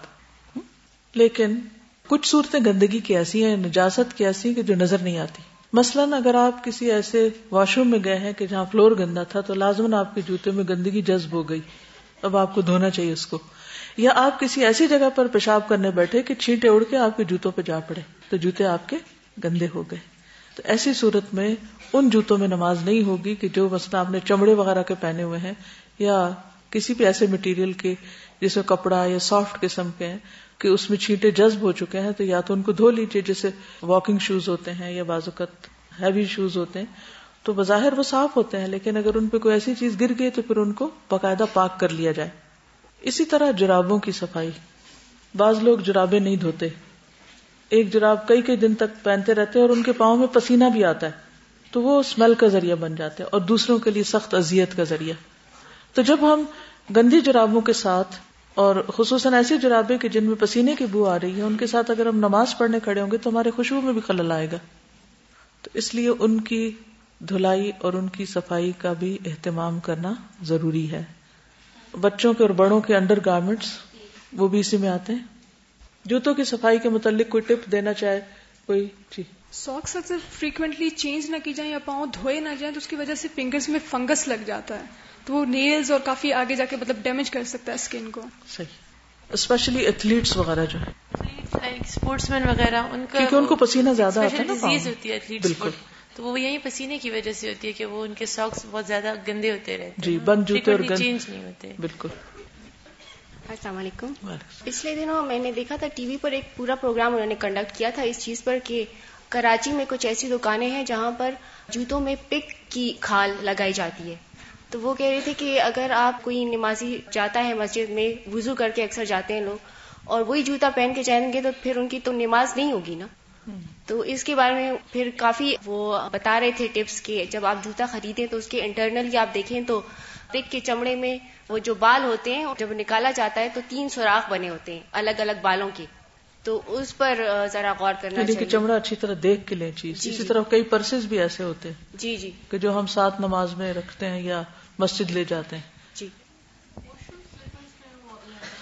لیکن کچھ صورتیں گندگی کی ایسی ہیں، نجاست کی ایسی ہیں کہ جو نظر نہیں آتی۔ مثلاً اگر آپ کسی ایسے واش روم میں گئے ہیں کہ جہاں فلور گندا تھا تو لازمن آپ کے جوتے میں گندگی جذب ہو گئی۔ اب آپ کو دھونا چاہیے اس کو۔ یا آپ کسی ایسی جگہ پر پیشاب کرنے بیٹھے کہ چھینٹے اڑ کے آپ کے جوتوں پہ جا پڑے تو جوتے آپ کے گندے ہو گئے۔ تو ایسی صورت میں ان جوتوں میں نماز نہیں ہوگی کہ جو مثلا آپ نے چمڑے وغیرہ کے پہنے ہوئے ہیں یا کسی بھی ایسے مٹیریل کے جیسے کپڑا یا سافٹ قسم کے ہیں کہ اس میں چھینٹے جذب ہو چکے ہیں تو یا تو ان کو دھو لیجیے جیسے واکنگ شوز ہوتے ہیں یا بازوقت ہیوی شوز ہوتے ہیں، تو بظاہر وہ صاف ہوتے ہیں، لیکن اگر ان پہ کوئی ایسی چیز گر گئی تو پھر ان کو باقاعدہ پاک کر لیا جائے۔ اسی طرح جرابوں کی صفائی۔ بعض لوگ جرابیں نہیں دھوتے۔ ایک جراب کئی کئی دن تک پہنتے رہتے اور ان کے پاؤں میں پسینہ بھی آتا ہے۔ تو وہ اسمیل کا ذریعہ بن جاتے ہیں اور دوسروں کے لیے سخت اذیت کا ذریعہ۔ تو جب ہم گندی جرابوں کے ساتھ اور خصوصاً ایسی جرابے کہ جن میں پسینے کی بو آ رہی ہے، ان کے ساتھ اگر ہم نماز پڑھنے کھڑے ہوں گے تو ہمارے خوشبو میں بھی خلل آئے گا۔ تو اس لیے ان کی دھلائی اور ان کی صفائی کا بھی اہتمام کرنا ضروری ہے۔ بچوں کے اور بڑوں کے انڈر گارمنٹس وہ بھی اسی میں آتے ہیں۔ جوتوں کی صفائی کے متعلق کوئی ٹپ دینا چاہے، کوئی جی۔ ساکس اکثر فریکوینٹلی چینج نہ کی جائیں یا پاؤں دھوئے نہ جائیں تو اس کی وجہ سے فنگرز میں فنگس لگ جاتا ہے۔ تو وہ نیلز اور کافی آگے جا کے مطلب ڈیمیج کر سکتا ہے اسکن کو۔ صحیح۔ اسپیشلی ایتھلیٹس وغیرہ جو ہے اسپورٹس مین وغیرہ ان کا کیونکہ ان کو پسینہ زیادہ آتا ہے ڈیزیز ہوتی ہے ایتھلیٹس کو۔ بالکل۔ تو وہ یہی پسینے کی وجہ سے ہوتی ہے کہ وہ ان کے ساکس بہت زیادہ گندے ہوتے رہتے جی بند جوتے اور چینج نہیں ہوتے۔ بالکل۔ السلام علیکم۔ پچھلے دنوں میں نے دیکھا تھا ٹی وی پر ایک پورا پروگرام انہوں نے کنڈکٹ کیا تھا اس چیز پر کہ کراچی میں کچھ ایسی دکانیں ہیں جہاں پر جوتوں میں پک کی کھال لگائی جاتی ہے۔ تو وہ کہہ رہے تھے کہ اگر آپ کوئی نمازی جاتا ہے مسجد میں وضو کر کے اکثر جاتے ہیں لوگ اور وہی جوتا پہن کے جائیں گے تو پھر ان کی تو نماز نہیں ہوگی نا؟ تو اس کے بارے میں پھر کافی وہ بتا رہے تھے ٹپس کے جب آپ جوتا خریدیں تو اس کے انٹرنل آپ دیکھیں تو پک کے چمڑے میں وہ جو بال ہوتے ہیں جب نکالا جاتا ہے تو تین سوراخ بنے ہوتے ہیں الگ الگ بالوں کے۔ تو اس پر ذرا غور کرنا چاہیے کہ چمڑا اچھی طرح دیکھ کے لیں چیز۔ اسی طرح کئی پرسز بھی ایسے ہوتے ہیں جی جی۔ کہ جو ہم ساتھ نماز میں رکھتے ہیں یا مسجد لے جاتے ہیں۔ جی۔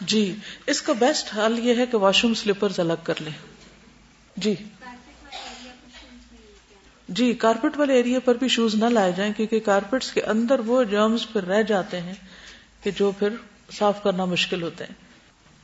جی اس کا بیسٹ حل یہ ہے کہ واش روم سلیپر الگ کر لیں۔ جی۔ جی کارپیٹ والے ایریا پر بھی شوز نہ لائے جائیں کیونکہ کارپیٹس کے اندر وہ جرمز پھر رہ جاتے ہیں کہ جو پھر صاف کرنا مشکل ہوتے ہیں۔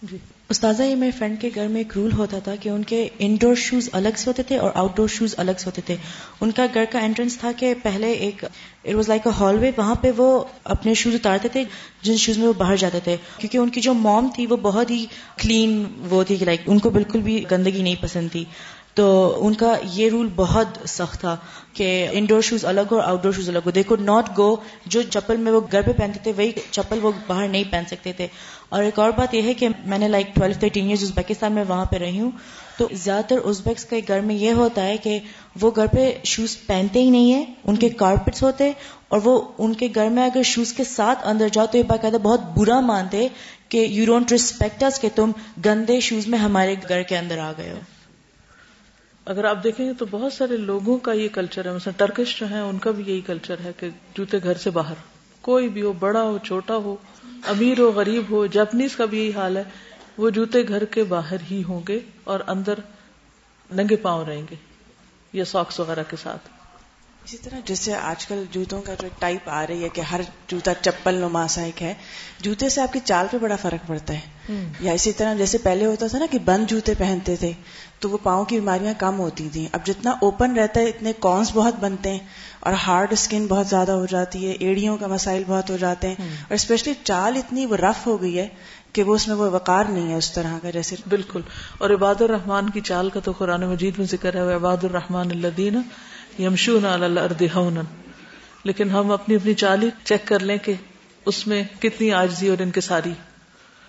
جی۔ استاذہ، یہ میرے فرینڈ کے گھر میں ایک رول ہوتا تھا کہ ان کے انڈور شوز الگ سے ہوتے تھے اور آؤٹ ڈور شوز الگ سے ہوتے تھے۔ ان کا گھر کا انٹرنس تھا کہ پہلے ایک it was like a hallway وہاں پہ وہ اپنے شوز اتارتے تھے، جن شوز میں وہ باہر جاتے تھے۔ کیونکہ ان کی جو موم تھی وہ بہت ہی کلین وہ تھی لائک ان کو بالکل بھی گندگی نہیں پسند تھی۔ تو ان کا یہ رول بہت سخت تھا کہ انڈور شوز الگ ہو اور آؤٹ ڈور شوز الگ ہو۔ دے کوڈ ناٹ گو جو چپل میں وہ گھر پہ پہنتے تھے، وہی چپل وہ باہر نہیں پہن سکتے تھے۔ اور ایک اور بات یہ ہے کہ میں نے like twelve thirteen years Uzbekistan میں وہاں پہ رہی ہوں۔ تو زیادہ تر ازبیکس کے گھر میں یہ ہوتا ہے کہ وہ گھر پہ شوز پہنتے ہی نہیں ہیں، ان کے کارپٹس ہوتے اور وہ ان کے گھر میں اگر شوز کے ساتھ اندر جاؤ تو یہ باقاعدہ بہت برا مانتے کہ یو ڈونٹ ریسپیکٹ کہ تم گندے شوز میں ہمارے گھر کے اندر آ گئے ہو۔ اگر آپ دیکھیں تو بہت سارے لوگوں کا یہ کلچر ہے۔ مثلا ٹرکش جو ہے ان کا بھی یہی کلچر ہے کہ جوتے گھر سے باہر۔ کوئی بھی ہو بڑا ہو چھوٹا ہو امیر ہو غریب ہو جاپنیز کا بھی یہی حال ہے۔ وہ جوتے گھر کے باہر ہی ہوں گے اور اندر ننگے پاؤں رہیں گے یا ساکس وغیرہ کے ساتھ۔ اسی طرح جیسے آج کل جوتوں کا جو ٹائپ آ رہی ہے کہ ہر جوتا چپل نما سا ایک ہے جوتے سے آپ کی چال پہ بڑا فرق پڑتا ہے۔ یا اسی طرح جیسے پہلے ہوتا تھا نا کہ بند جوتے پہنتے تھے۔ تو وہ پاؤں کی بیماریاں کم ہوتی تھیں۔ اب جتنا اوپن رہتا ہے اتنے کونس بہت بنتے ہیں اور ہارڈ اسکن بہت زیادہ ہو جاتی ہے ایڑیوں کا مسائل بہت ہو جاتے ہیں۔ اور اسپیشلی چال اتنی وہ رف ہو گئی ہے کہ وہ اس میں وہ وقار نہیں ہے اس طرح کا جیسے بالکل۔ اور عباد الرحمان کی چال کا تو قرآن مجید میں ذکر ہے عباد الرحمان اللہ دین یمشون الارض لیکن ہم اپنی اپنی چال ہی چیک کر لیں کہ اس میں کتنی آجزی اور ان کے ساری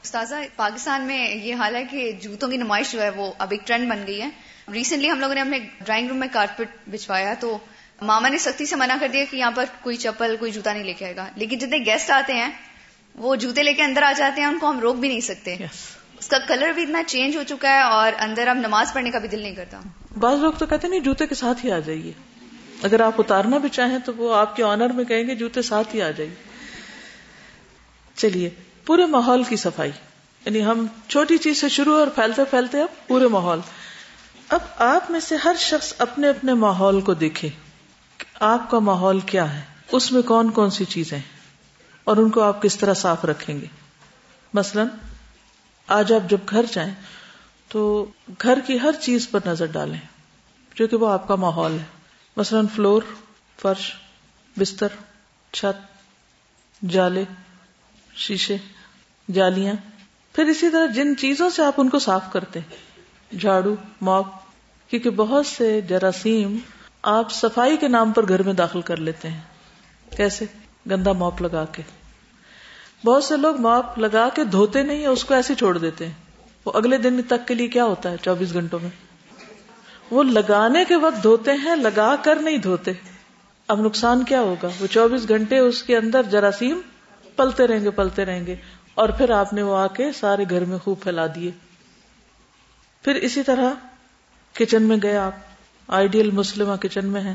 استاذہ پاکستان میں یہ حال ہے کہ جوتوں کی نمائش جو ہے وہ اب ایک ٹرینڈ بن گئی ہے۔ ریسنٹلی ہم لوگوں نے اپنے ڈرائنگ روم میں کارپیٹ بچھوایا تو ماما نے سختی سے منع کر دیا کہ یہاں پر کوئی چپل کوئی جوتا نہیں لے کے آئے گا۔ لیکن جتنے گیسٹ آتے ہیں وہ جوتے لے کے اندر آ جاتے ہیں ان کو ہم روک بھی نہیں سکتے۔ اس کا کلر بھی اتنا چینج ہو چکا ہے اور اندر اب نماز پڑھنے کا بھی دل نہیں کرتا۔ بعض لوگ تو کہتے نہیں جوتے کے ساتھ ہی آ جائیے۔ اگر آپ اتارنا بھی چاہیں تو وہ آپ کے آنر میں کہیں گے جوتے ساتھ ہی آ جائیے۔ چلیے پورے ماحول کی صفائی۔ یعنی ہم چھوٹی چیز سے شروع اور پھیلتے پھیلتے اب پورے ماحول۔ اب آپ میں سے ہر شخص اپنے اپنے ماحول کو دیکھے آپ کا ماحول کیا ہے۔ اس میں کون کون سی چیزیں اور ان کو آپ کس طرح صاف رکھیں گے۔ مثلا، آج آپ جب گھر جائیں تو گھر کی ہر چیز پر نظر ڈالیں، جو کہ وہ آپ کا ماحول ہے۔ مثلا، فلور، فرش، بستر، چھت، جالے۔ شیشے، جالیاں۔ پھر اسی طرح جن چیزوں سے آپ ان کو صاف کرتے جھاڑو، موپ، کیونکہ بہت سے جراثیم آپ صفائی کے نام پر گھر میں داخل کر لیتے ہیں۔ کیسے؟ گندا موپ لگا کے۔ بہت سے لوگ موپ لگا کے دھوتے نہیں اس کو ایسے چھوڑ دیتے ہیں۔ وہ اگلے دن تک کے لیے کیا ہوتا ہے؟ چوبیس گھنٹوں میں۔ وہ لگانے کے وقت دھوتے ہیں، لگا کر نہیں دھوتے۔ اب نقصان کیا ہوگا؟ وہ چوبیس گھنٹے اس کے اندر جراثیم پلتے رہیں گے، پلتے رہیں گے۔ اور پھر آپ نے وہ آ کے سارے گھر میں خوب پھیلا دیے۔ پھر اسی طرح کچن میں گئے آپ۔ آئیڈیل مسلمہ کچن میں ہیں۔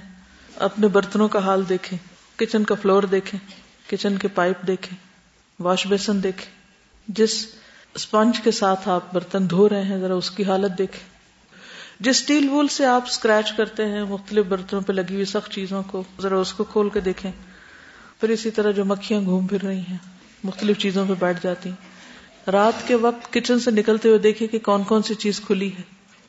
اپنے برتنوں کا حال دیکھیں۔ کچن کا فلور دیکھیں۔ کچن کے پائپ دیکھیں۔ واش بیسن دیکھیں۔ جس اسپنج کے ساتھ آپ برتن دھو رہے ہیں، ذرا اس کی حالت دیکھیں۔ جس اسٹیل وول سے آپ اسکریچ کرتے ہیں، مختلف برتنوں پہ لگی ہوئی سخت چیزوں کو، ذرا اس کو کھول کے دیکھیں۔ پھر اسی طرح جو مکھیاں گھوم پھر رہی ہیں، مختلف چیزوں پہ بیٹھ جاتی ہیں۔ رات کے وقت کچن سے نکلتے ہوئے دیکھیں کہ کون کون سی چیز کھلی ہے۔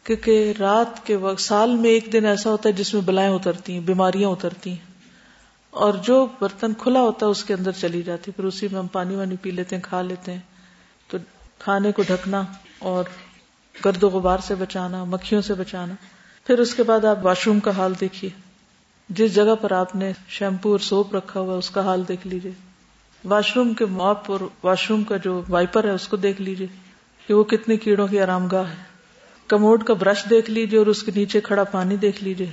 کیونکہ رات کے وقت، سال میں ایک دن ایسا ہوتا ہے جس میں بلائیں اترتی ہیں، بیماریاں اترتی ہیں۔ اور جو برتن کھلا ہوتا ہے اس کے اندر چلی جاتی پھر اسی میں ہم پانی وانی پی لیتے ہیں، کھا لیتے ہیں۔ تو کھانے کو ڈھکنا اور گرد و غبار سے بچانا، مکھیوں سے بچانا۔ پھر اس کے بعد آپ واش روم کا حال دیکھیے۔ جس جگہ پر آپ نے شیمپو اور سوپ رکھا ہوا اس کا حال دیکھ لیجیے واش روم کے ماپ اور واش روم کا جو وائپر ہے، اس کو دیکھ لیجیے کہ وہ کتنے کیڑوں کی آرام گاہ ہے۔ کموڈ کا برش دیکھ لیجیے اور اس کے نیچے کھڑا پانی دیکھ لیجیے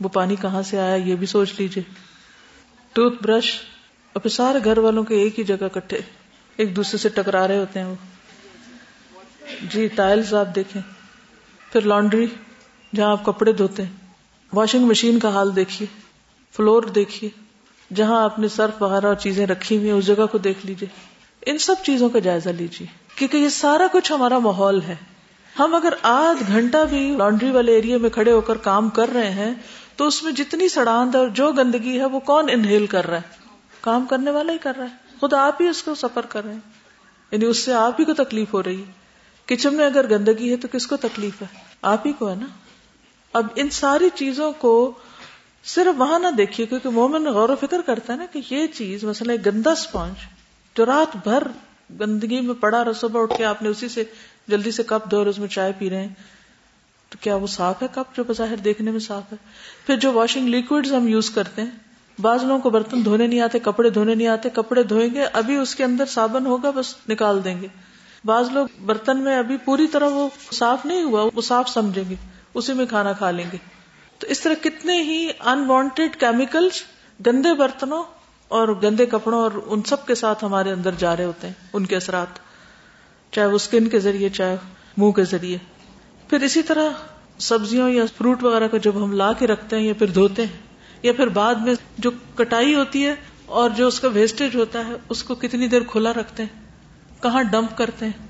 وہ پانی کہاں سے آیا یہ بھی سوچ لیجیے ٹوتھ برش اور پھر سارے گھر والوں کے ایک ہی جگہ کٹھے ایک دوسرے سے ٹکرا رہے ہوتے ہیں وہ۔ جی ٹائلز آپ دیکھیں۔ پھر لانڈری، جہاں آپ کپڑے دھوتے ہیں۔ واشنگ مشین کا حال دیکھیے، فلور دیکھیے، جہاں آپ نے سرف وغیرہ اور چیزیں رکھی ہوئی ہیں، اس جگہ کو دیکھ لیجیے ان سب چیزوں کا جائزہ لیجیے کیونکہ یہ سارا کچھ ہمارا ماحول ہے۔ ہم اگر آدھ گھنٹہ بھی لانڈری والے ایریا میں کھڑے ہو کر کام کر رہے ہیں، تو اس میں جتنی سڑاند اور جو گندگی ہے، وہ کون انہیل کر رہا ہے؟ کام کرنے والا ہی کر رہا ہے۔ خود آپ ہی اس کو سفر کر رہے ہیں۔ یعنی اس سے آپ ہی کو تکلیف ہو رہی ہے۔ کچن میں اگر گندگی ہے، تو کس کو تکلیف ہے؟ آپ ہی کو ہے نا؟ اب ان ساری چیزوں کو صرف وہاں نہ دیکھیے، کیونکہ مومن غور و فکر کرتا ہے نا کہ یہ چیز مثلا ایک گندا اسپانج جو رات بھر گندگی میں پڑا رہا، صبح اٹھ کے آپ نے اسی سے جلدی سے کپ دو اور اس میں چائے پی رہے ہیں۔ تو کیا وہ صاف ہے کپ جو بظاہر دیکھنے میں صاف ہے؟ پھر جو واشنگ لیکوڈ ہم یوز کرتے ہیں، بعض لوگوں کو برتن دھونے نہیں آتے، کپڑے دھونے نہیں آتے، کپڑے دھوئیں گے، ابھی اس کے اندر صابن ہوگا، بس نکال دیں گے۔ بعض لوگ برتن میں ابھی پوری طرح وہ صاف نہیں ہوا، وہ صاف سمجھیں گے۔ اسی میں کھانا کھا لیں گے۔ تو اس طرح کتنے ہی انوانٹیڈ کیمیکلز گندے برتنوں اور گندے کپڑوں اور ان سب کے ساتھ ہمارے اندر جا رہے ہوتے ہیں، ان کے اثرات۔ چاہے وہ اسکن کے ذریعے، چاہے منہ کے ذریعے۔ پھر اسی طرح سبزیوں یا فروٹ وغیرہ کو جب ہم لا کے رکھتے ہیں یا پھر دھوتے ہیں، یا پھر بعد میں جو کٹائی ہوتی ہے اور جو اس کا ویسٹیج ہوتا ہے، اس کو کتنی دیر کھلا رکھتے ہیں، کہاں ڈمپ کرتے ہیں۔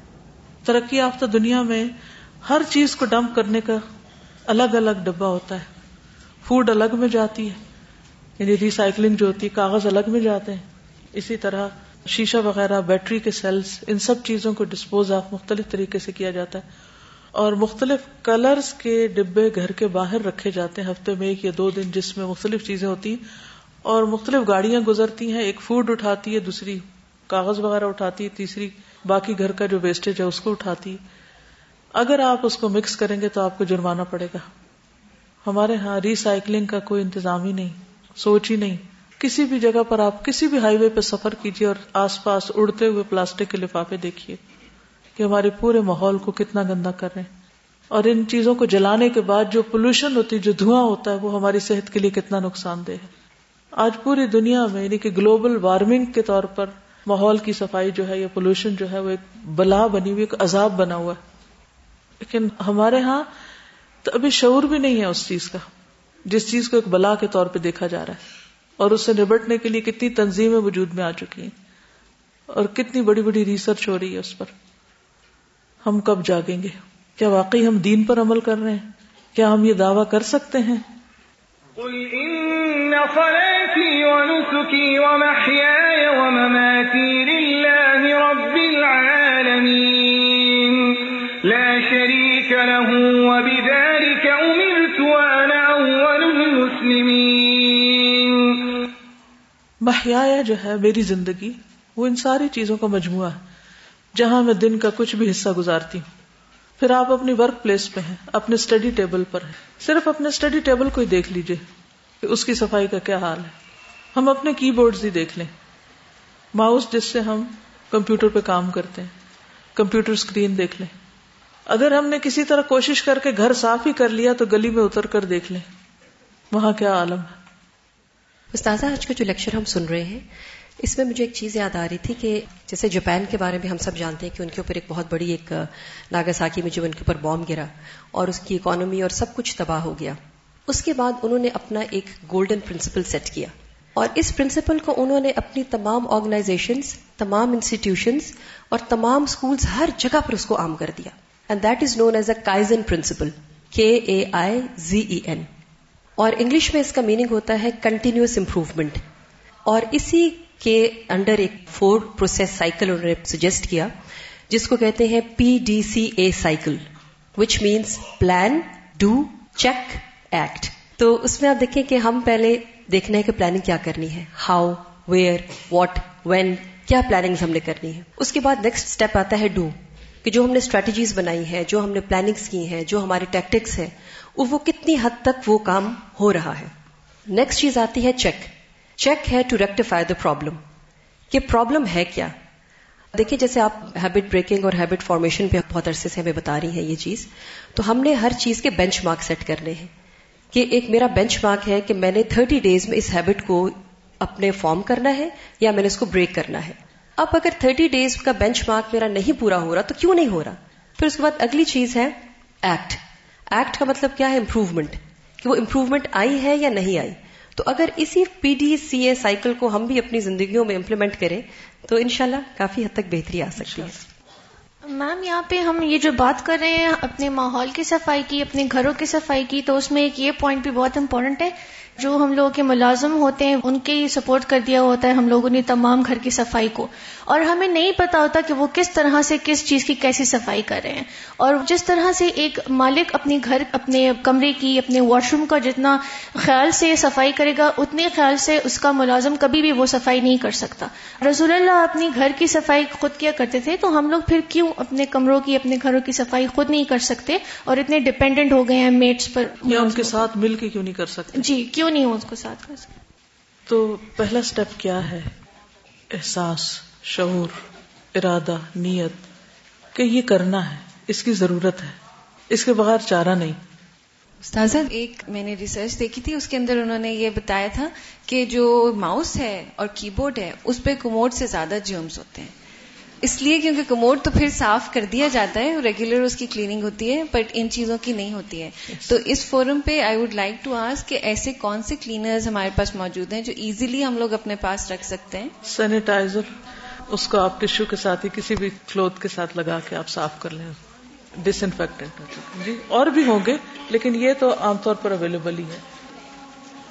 ترقی یافتہ دنیا میں ہر چیز کو ڈمپ کرنے کا الگ الگ ڈبا ہوتا ہے۔ فوڈ الگ میں جاتی ہے۔ یعنی ریسائکلنگ جو ہوتی ہے، کاغذ الگ میں جاتے ہیں۔ اسی طرح شیشہ وغیرہ، بیٹری کے سیلز، ان سب چیزوں کو ڈسپوز آف مختلف طریقے سے کیا جاتا ہے۔ اور مختلف کلرز کے ڈبے گھر کے باہر رکھے جاتے ہیں۔ ہفتے میں ایک یا دو دن جس میں مختلف چیزیں ہوتی ہیں۔ اور مختلف گاڑیاں گزرتی ہیں۔ ایک فوڈ اٹھاتی ہے، دوسری کاغذ وغیرہ اٹھاتی ہے، تیسری باقی گھر کا جو ویسٹیج ہے اس کو اٹھاتی اگر آپ اس کو مکس کریں گے تو آپ کو جرمانہ پڑے گا۔ ہمارے ہاں ریسائکلنگ کا کوئی انتظام ہی نہیں، سوچ ہی نہیں۔ کسی بھی جگہ پر آپ کسی بھی ہائی وے پہ سفر کیجیے اور آس پاس اڑتے ہوئے پلاسٹک کے لفافے دیکھیے کہ ہمارے پورے ماحول کو کتنا گندا کر رہے ہیں۔ اور ان چیزوں کو جلانے کے بعد جو پولوشن ہوتی ہے جو دھواں ہوتا ہے، وہ ہماری صحت کے لیے کتنا نقصان دہ ہے۔ آج پوری دنیا میں یعنی کہ گلوبل وارمنگ کے طور پر ماحول کی صفائی جو ہے یا پولوشن جو ہے، وہ ایک بلا بنی ہوئی، ایک عذاب بنا ہوا ہے۔ لیکن ہمارے ہاں تو ابھی شعور بھی نہیں ہے اس چیز کا۔ جس چیز کو ایک بلا کے طور پہ دیکھا جا رہا ہے۔ اور اس سے نبٹنے کے لیے کتنی تنظیمیں وجود میں آ چکی ہیں۔ اور کتنی بڑی بڑی ریسرچ ہو رہی ہے اس پر۔ ہم کب جاگیں گے؟ کیا واقعی ہم دین پر عمل کر رہے ہیں؟ کیا ہم یہ دعویٰ کر سکتے ہیں؟ قل ان صلاتي ونسكي ومحياي ومماتي وبذلك امرت وانا اول المسلمين. محیایا جو ہے میری زندگی، وہ ان ساری چیزوں کا مجموعہ ہے، جہاں میں دن کا کچھ بھی حصہ گزارتی ہوں۔ پھر آپ اپنی ورک پلیس پہ ہیں، اپنے اسٹڈی ٹیبل پر ہیں۔ صرف اپنے اسٹڈی ٹیبل کو ہی دیکھ لیجیے کہ اس کی صفائی کا کیا حال ہے۔ ہم اپنے کی بورڈز ہی دیکھ لیں۔ ماؤس جس سے ہم کمپیوٹر پہ کام کرتے ہیں، کمپیوٹر اسکرین دیکھ لیں۔ اگر ہم نے کسی طرح کوشش کر کے گھر صاف ہی کر لیا تو گلی میں اتر کر دیکھ لیں۔ وہاں کیا عالم ہے؟ استاذہ، آج کا جو لیکچر ہم سن رہے ہیں، اس میں مجھے ایک چیز یاد آ رہی تھی کہ جیسے جاپان کے بارے میں ہم سب جانتے ہیں کہ ان کے اوپر ایک بہت بڑی ایک ناگاساکی میں جو ان کے اوپر بام گرا اور اس کی اکانومی اور سب کچھ تباہ ہو گیا۔ اس کے بعد انہوں نے اپنا ایک گولڈن پرنسپل سیٹ کیا۔ اور اس پرنسپل کو انہوں نے اپنی تمام آرگنائزیشنز تمام انسٹیٹیوشنز اور تمام اسکولز ہر جگہ پر اس کو عام کر دیا۔ And that is known as a kaizen principle کے اے آئی زی ای این اور انگلش میں اس کا میننگ ہوتا ہے کنٹینیوس امپروومنٹ اور اسی کے انڈر ایک فور پروسیس سائیکل انہوں نے سجیسٹ کیا، جس کو کہتے ہیں P D C A cycle which means plan do check act تو اس میں آپ دیکھیں کہ ہم پہلے دیکھنا ہے کہ پلاننگ کیا کرنی ہے ہاؤ ویئر واٹ وین کیا پلاننگ ہم نے کرنی ہے۔ اس کے بعد نیکسٹ اسٹیپ آتا ہے ڈو کہ جو ہم نے اسٹریٹجیز بنائی ہے جو ہم نے پلاننگس کی ہیں، جو ہماری ٹیکٹکس ہیں وہ کتنی حد تک وہ کام ہو رہا ہے۔ نیکسٹ چیز آتی ہے چیک چیک ہے ٹو ریکٹیفائی دا پرابلم کہ پرابلم ہے کیا؟ دیکھیے، جیسے آپ ہیبٹ بریکنگ اور ہیبٹ فارمیشن پہ بہت عرصے سے ہمیں بتا رہی ہیں یہ چیز، تو ہم نے ہر چیز کے بینچ مارک سیٹ کرنے ہیں۔ کہ ایک میرا بینچ مارک ہے کہ میں نے تھرٹی ڈیز میں اس ہیبٹ کو اپنے فارم کرنا ہے یا میں نے اس کو بریک کرنا ہے۔ اب اگر تھرٹی ڈیز کا بینچ مارک میرا نہیں پورا ہو رہا تو کیوں نہیں ہو رہا؟ پھر اس کے بعد اگلی چیز ہے ایکٹ. ایکٹ کا مطلب کیا ہے؟ امپروومنٹ. کہ وہ امپروومنٹ آئی ہے یا نہیں آئی. تو اگر اسی پی ڈی سی اے سائیکل کو ہم بھی اپنی زندگیوں میں امپلیمنٹ کریں تو انشاءاللہ کافی حد تک بہتری آ سکتی ہے۔ میم، یہاں پہ ہم یہ جو بات کر رہے ہیں، اپنے ماحول کی صفائی کی، اپنے گھروں کی صفائی کی، تو اس میں ایک یہ پوائنٹ بھی بہت امپورٹنٹ ہے جو ہم لوگوں کے ملازم ہوتے ہیں ان کے سپورٹ کر دیا ہوتا ہے ہم لوگوں نے تمام گھر کی صفائی کو۔ اور ہمیں نہیں پتا ہوتا کہ وہ کس طرح سے کس چیز کی کیسی صفائی کر رہے ہیں۔ اور جس طرح سے ایک مالک اپنے گھر اپنے کمرے کی اپنے واش روم کا جتنا خیال سے صفائی کرے گا اتنے خیال سے اس کا ملازم کبھی بھی وہ صفائی نہیں کر سکتا۔ رسول اللہ اپنی گھر کی صفائی خود کیا کرتے تھے تو ہم لوگ پھر کیوں اپنے کمروں کی اپنے گھروں کی صفائی خود نہیں کر سکتے اور اتنے ڈپینڈنٹ ہو گئے ہیں میٹس پر؟ یا ان کے ساتھ مل کے کیوں نہیں کر سکتے؟ جی کیوں نہیں اس کو ساتھ کر سکتے تو پہلا سٹیپ کیا ہے؟ احساس شعور ارادہ نیت کہ یہ کرنا ہے اس کی ضرورت ہے اس کے بغیر چارہ نہیں۔ استاذہ ایک میں نے ریسرچ دیکھی تھی اس کے اندر انہوں نے یہ بتایا تھا کہ جو ماؤس ہے اور کی بورڈ ہے اس پہ کموڈ سے زیادہ جرمز ہوتے ہیں۔ اس لیے کیونکہ کموڈ تو پھر صاف کر دیا جاتا ہے ریگولر اس کی کلیننگ ہوتی ہے بٹ ان چیزوں کی نہیں ہوتی ہے۔ تو اس فورم پہ I would like to ask کہ ایسے کون سے کلینرز ہمارے پاس موجود ہیں جو ایزیلی ہم لوگ اپنے پاس رکھ سکتے ہیں؟ سینیٹائزر اس کو آپ ٹشو کے ساتھ ہی کسی بھی کلوتھ کے ساتھ لگا کے آپ صاف کر لیں۔ ڈس انفیکٹنٹ جی اور بھی ہوں گے لیکن یہ تو عام طور پر اویلیبل ہی ہے۔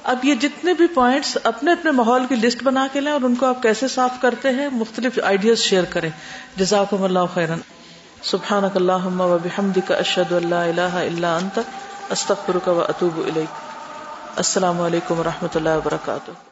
اب یہ جتنے بھی پوائنٹس اپنے اپنے ماحول کی لسٹ بنا کے لیں اور ان کو آپ کیسے صاف کرتے ہیں، مختلف آئیڈیاز شیئر کریں۔ جزاکم اللہ خیرن۔ سبحانک اللہم و بحمدک اشہد اللہ الہ الا انت، استغفرک و اتوب الیک۔ السلام علیکم و رحمۃ اللہ وبرکاتہ